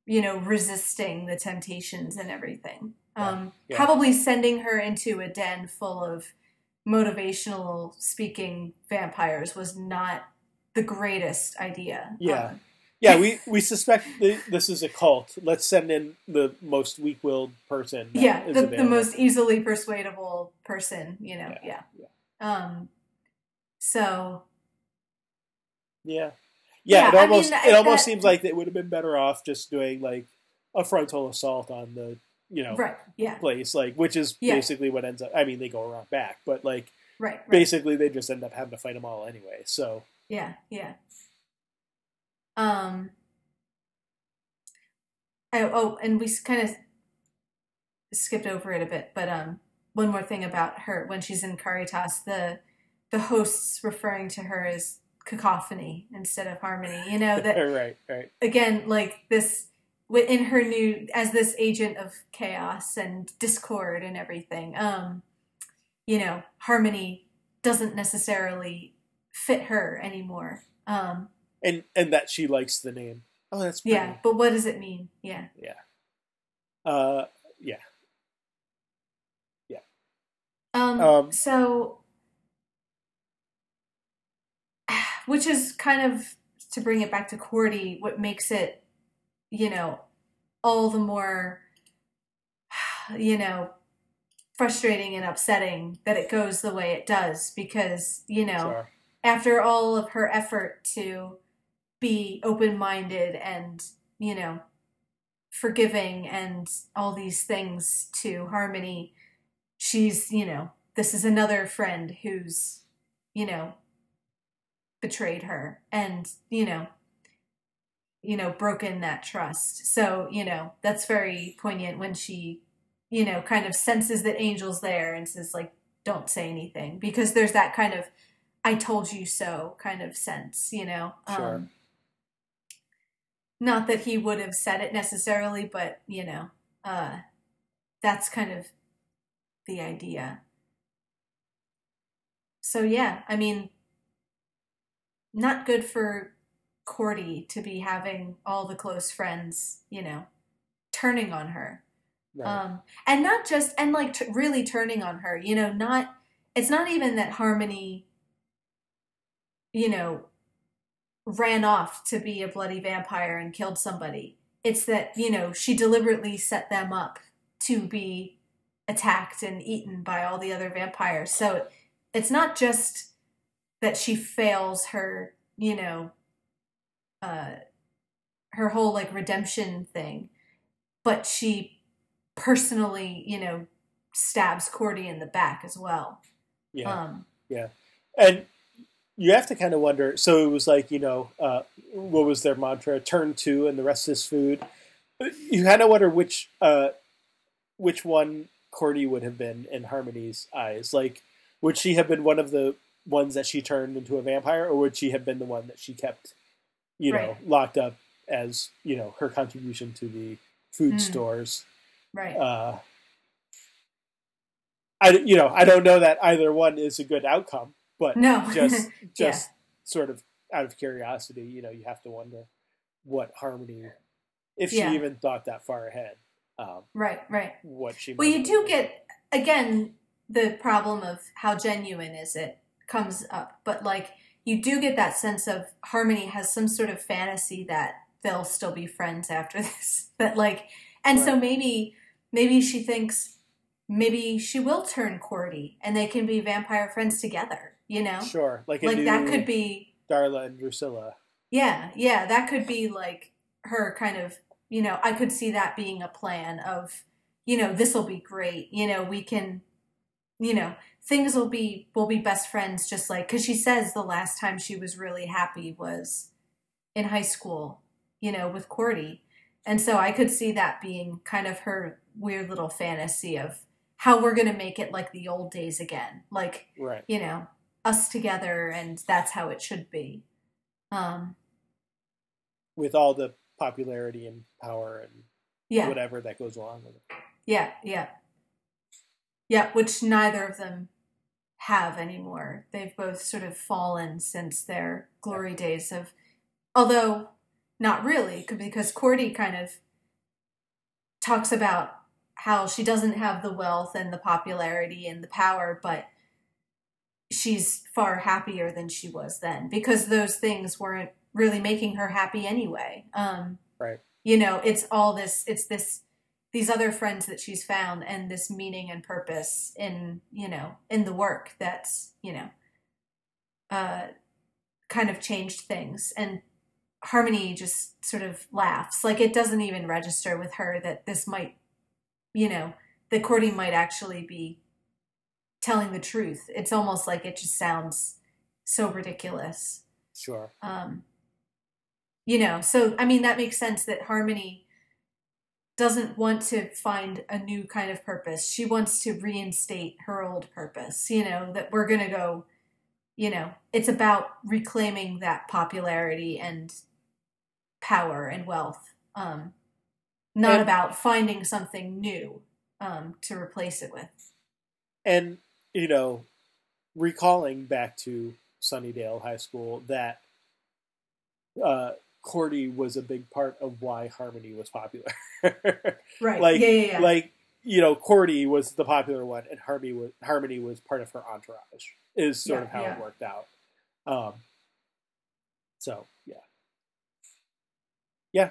you know resisting the temptations and everything um Yeah. probably sending her into a den full of motivational speaking vampires was not the greatest idea Yeah. Um, yeah, we we suspect th- this is a cult. Let's send in the most weak-willed person. yeah the, the most easily persuadable person you know Yeah, yeah, um so Yeah. Yeah, Yeah, it I almost mean, it I- almost that- seems like they would have been better off just doing like a frontal assault on the you know right yeah place, like which is Yeah. basically what ends up. I mean, they go around back, but like right, right. basically they just end up having to fight them all anyway. So Yeah, yeah. Um. Oh, oh, and we kind of skipped over it a bit, but um, one more thing about her when she's in Caritas, the the hosts referring to her as cacophony instead of harmony. You know that right, right, again, like this in her new as this agent of chaos and discord and everything. Um, you know, harmony doesn't necessarily fit her anymore. Um, and and that she likes the name. Oh, that's pretty. yeah, but what does it mean? Yeah. Yeah. Uh, yeah. Yeah. Um, Um, so, which is kind of to bring it back to Cordy, what makes it, you know, all the more, you know, frustrating and upsetting that it goes the way it does because, you know. After all of her effort to be open minded and, you know, forgiving and all these things to Harmony, she's, you know, this is another friend who's, you know, betrayed her and, you know, you know, broken that trust. So, you know, that's very poignant when she, you know, kind of senses that Angel's there and says, like, don't say anything because there's that kind of I told you so kind of sense, you know. Sure. Um, not that he would have said it necessarily, but you know, uh, that's kind of the idea. So yeah, I mean, not good for Cordy to be having all the close friends, you know, turning on her Right. um and not just and like t- really turning on her you know not it's not even that harmony you know ran off to be a bloody vampire and killed somebody it's that you know she deliberately set them up to be attacked and eaten by all the other vampires so it's not just that she fails her you know uh her whole like redemption thing but she personally, you know, stabs Cordy in the back as well. yeah. Um, yeah. and you have to kind of wonder. So it was like you know, uh, what was their mantra? Turn two, and the rest is food. You kind of wonder which uh, which one Cordy would have been in Harmony's eyes. Like, would she have been one of the ones that she turned into a vampire, or would she have been the one that she kept, you know, locked up as you know her contribution to the food Mm. stores? right. uh, I you know I don't know that either one is a good outcome, but no. just Yeah. just sort of out of curiosity, you know, you have to wonder what Harmony, if she Yeah. even thought that far ahead, um, right, right. what she. Well, you do done. get, again, the problem of how genuine is it comes up. But, like, you do get that sense of Harmony has some sort of fantasy that they'll still be friends after this. but like, and so maybe, maybe she thinks maybe she will turn Cordy and they can be vampire friends together, you know? sure, like Like, that could be Darla and Drusilla. Yeah, yeah, that could be like her kind of, you know, I could see that being a plan of, you know, this will be great. You know, we can, you know, things will be will be best friends just like cuz she says the last time she was really happy was in high school, you know, with Cordy. And so I could see that being kind of her weird little fantasy of how we're going to make it like the old days again. Like, Right. you know, us together and that's how it should be. Um With all the popularity and power and yeah. whatever that goes along with it. Yeah, yeah. Yeah, which neither of them have anymore. They've both sort of fallen since their glory days of although not really because Cordy kind of talks about how she doesn't have the wealth and the popularity and the power, but she's far happier than she was then because those things weren't really making her happy anyway. Um, Right. You know, it's all this, it's this, these other friends that she's found and this meaning and purpose in, you know, in the work that's, you know, uh, kind of changed things. And Harmony just sort of laughs. Like it doesn't even register with her that this might, you know, that Cordy might actually be telling the truth. It's almost like it just sounds so ridiculous. Sure. Um, you know, so I mean, that makes sense that Harmony doesn't want to find a new kind of purpose. She wants to reinstate her old purpose, you know, that we're going to go, you know, it's about reclaiming that popularity and power and wealth. Um, not And- about finding something new um, to replace it with. and you know, recalling back to Sunnydale High School, that uh, Cordy was a big part of why Harmony was popular. Right. Like- yeah, yeah, yeah. Like you know, Cordy was the popular one, and Harmony was Harmony was part of her entourage. Is sort Yeah, of how yeah. it worked out. Um, so yeah, yeah.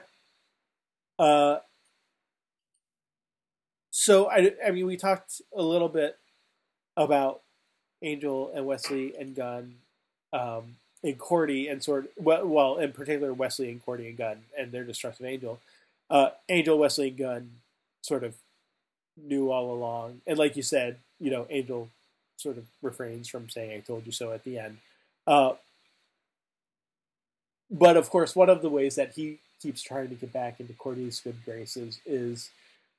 Uh, so I, I mean, we talked a little bit about Angel and Wesley and Gunn, um, and Cordy and sort well, well, in particular Wesley and Cordy and Gunn and their destructive Angel. Uh, Angel, Wesley, and Gunn sort of knew all along, and like you said, you know, Angel sort of refrains from saying "I told you so" at the end. Uh, but of course, one of the ways that he keeps trying to get back into Cordy's good graces is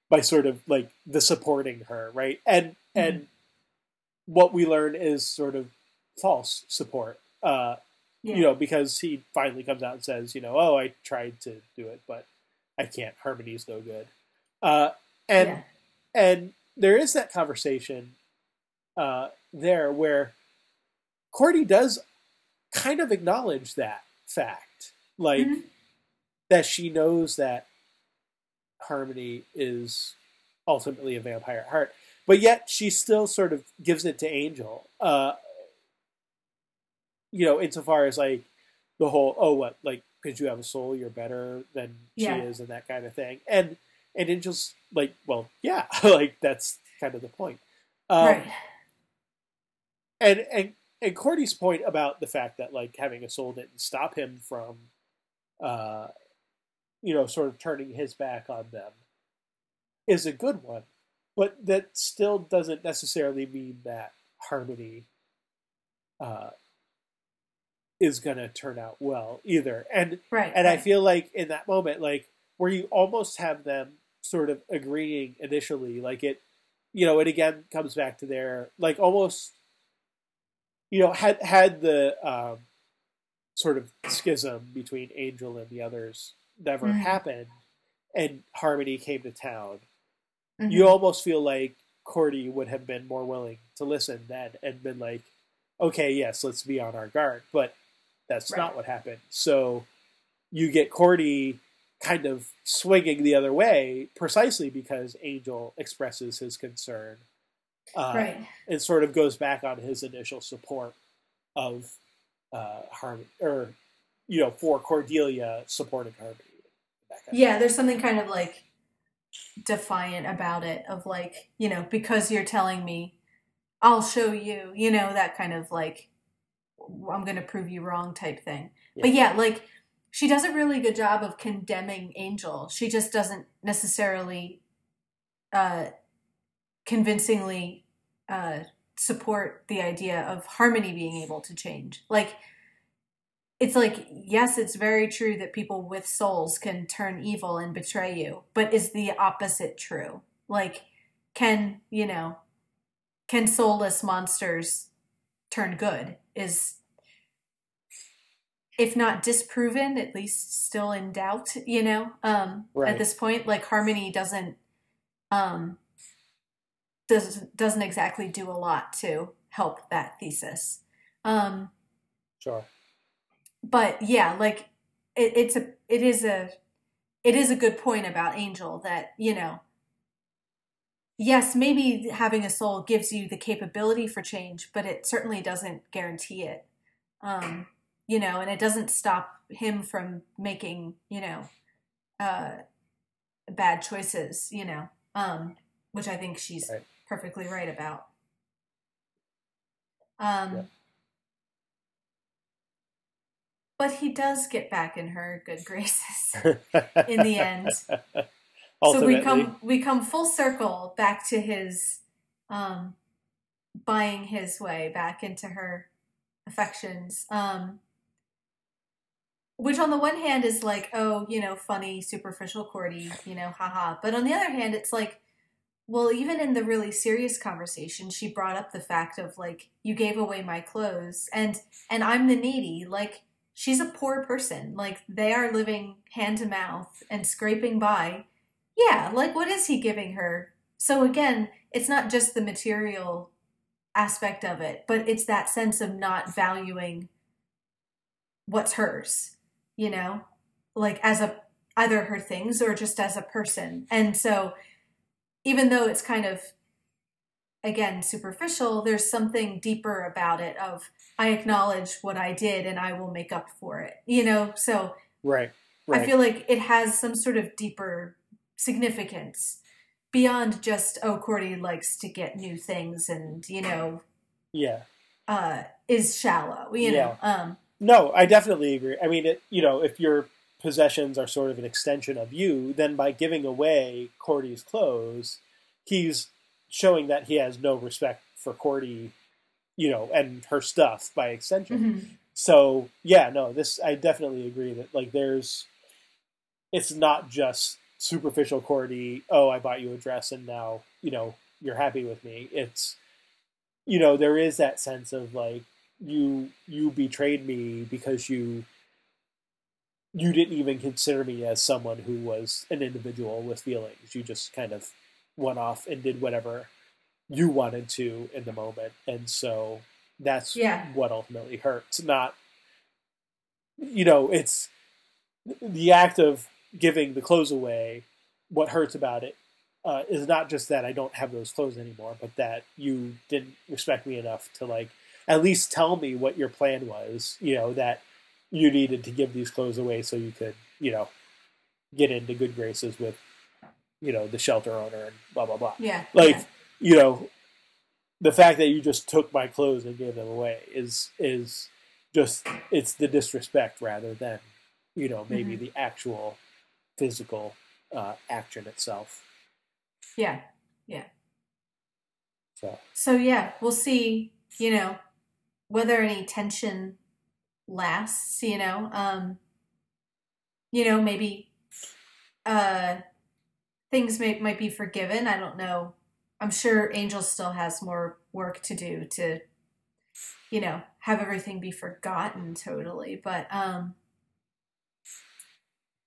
by sort of like the supporting her, right? And and what we learn is sort of false support. Uh, yeah. you know, because he finally comes out and says, you know, oh, I tried to do it, but I can't. Harmony's no good. Uh, and yeah. and there is that conversation uh, there where Cordy does kind of acknowledge that fact, like Mhm. that she knows that Harmony is ultimately a vampire at heart, but yet she still sort of gives it to Angel. Uh, you know, insofar as like the whole oh what like because you have a soul you're better than Yeah. she is and that kind of thing and and Angel's like well yeah like that's kind of the point um, right. and and and Cordy's point about the fact that like having a soul didn't stop him from uh you know sort of turning his back on them is a good one but that still doesn't necessarily mean that harmony uh is going to turn out well either and Right. and I feel like in that moment, like where you almost have them sort of agreeing initially, like it, you know, it again comes back to their like almost, you know, had had the um, sort of schism between Angel and the others never Mhm. happened, and Harmony came to town. Mhm. You almost feel like Cordy would have been more willing to listen then and been like, okay, yes, let's be on our guard, but that's Right. not what happened. So you get Cordy kind of swinging the other way precisely because Angel expresses his concern. Uh, right. and sort of goes back on his initial support of uh, Harmony, or you know, for Cordelia supporting Harmony. That kind of Yeah, there's something kind of like defiant about it of like, you know, because you're telling me I'll show you, you know, that kind of like I'm going to prove you wrong type thing. But yeah, like she does a really good job of condemning Angel. She just doesn't necessarily uh convincingly uh support the idea of harmony being able to change. Like it's like yes, it's very true that people with souls can turn evil and betray you, but is the opposite true? Like can, you know, can soulless monsters turn good? Is if not disproven, at least still in doubt, you know, um, Right. at this point, like harmony doesn't, um, does, doesn't exactly do a lot to help that thesis. Um, Sure. But yeah, like it, it's a, it is a, it is a good point about Angel that, you know, yes, maybe having a soul gives you the capability for change, but it certainly doesn't guarantee it. Um, you know, and it doesn't stop him from making, you know, uh, bad choices, you know, um, which I think she's Right. perfectly right about. Um, Yeah. But he does get back in her good graces in the end. so we come we come full circle back to his um buying his way back into her affections. Um which on the one hand is like oh you know funny superficial cordy you know haha. But on the other hand it's like well even in the really serious conversation she brought up the fact of like you gave away my clothes and and i'm the needy. Like she's a poor person like they are living hand to mouth and scraping by yeah, like what is he giving her? So again, it's not just the material aspect of it, but it's that sense of not valuing what's hers, you know? Like as a either her things or just as a person. And so even though it's kind of again superficial, there's something deeper about it of I acknowledge what I did and I will make up for it. You know, so right. Right. I feel like it has some sort of deeper significance beyond just oh Cordy likes to get new things and you know yeah. uh is shallow you know um No, I definitely agree. I mean, it, you know, if your possessions are sort of an extension of you, then by giving away Cordy's clothes, he's showing that he has no respect for Cordy, you know, and her stuff by extension. mhm. So yeah, no, this I definitely agree that like there's, it's not just superficial Cordy. Oh, I bought you a dress and now you know you're happy with me. It's, you know, there is that sense of like you you betrayed me because you you didn't even consider me as someone who was an individual with feelings. You just kind of went off and did whatever you wanted to in the moment, and so that's Yeah. what ultimately hurts. Not, you know, it's the act of giving the clothes away. What hurts about it uh, is not just that I don't have those clothes anymore, but that you didn't respect me enough to like at least tell me what your plan was. You know that you needed to give these clothes away so you could, you know, get into good graces with, you know, the shelter owner and blah blah blah. yeah Like, yeah. You know, the fact that you just took my clothes and gave them away is is just it's the disrespect rather than, you know, maybe Mhm. the actual physical uh, action itself. Yeah, yeah So so yeah we'll see you know whether any tension lasts you know um you know maybe uh things may, might be forgiven i don't know i'm sure angel still has more work to do to you know have everything be forgotten totally but um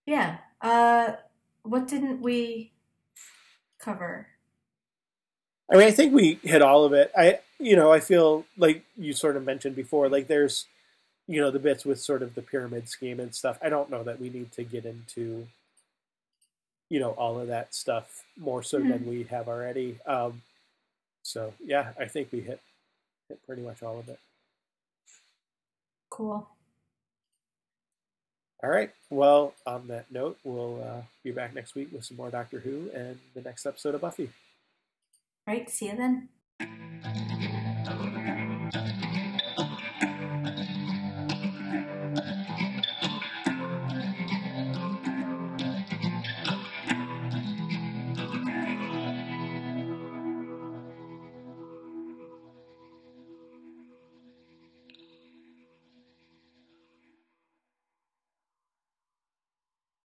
yeah uh what didn't we cover I mean, I think we hit all of it. I, you know, I feel like you sort of mentioned before, like there's, you know, the bits with sort of the pyramid scheme and stuff. I don't know that we need to get into, you know, all of that stuff more so than we have already. Um, so yeah, I think we hit hit pretty much all of it. cool All right. Well, on that note, we'll uh, be back next week with some more Doctor Who and the next episode of Buffy. right see you then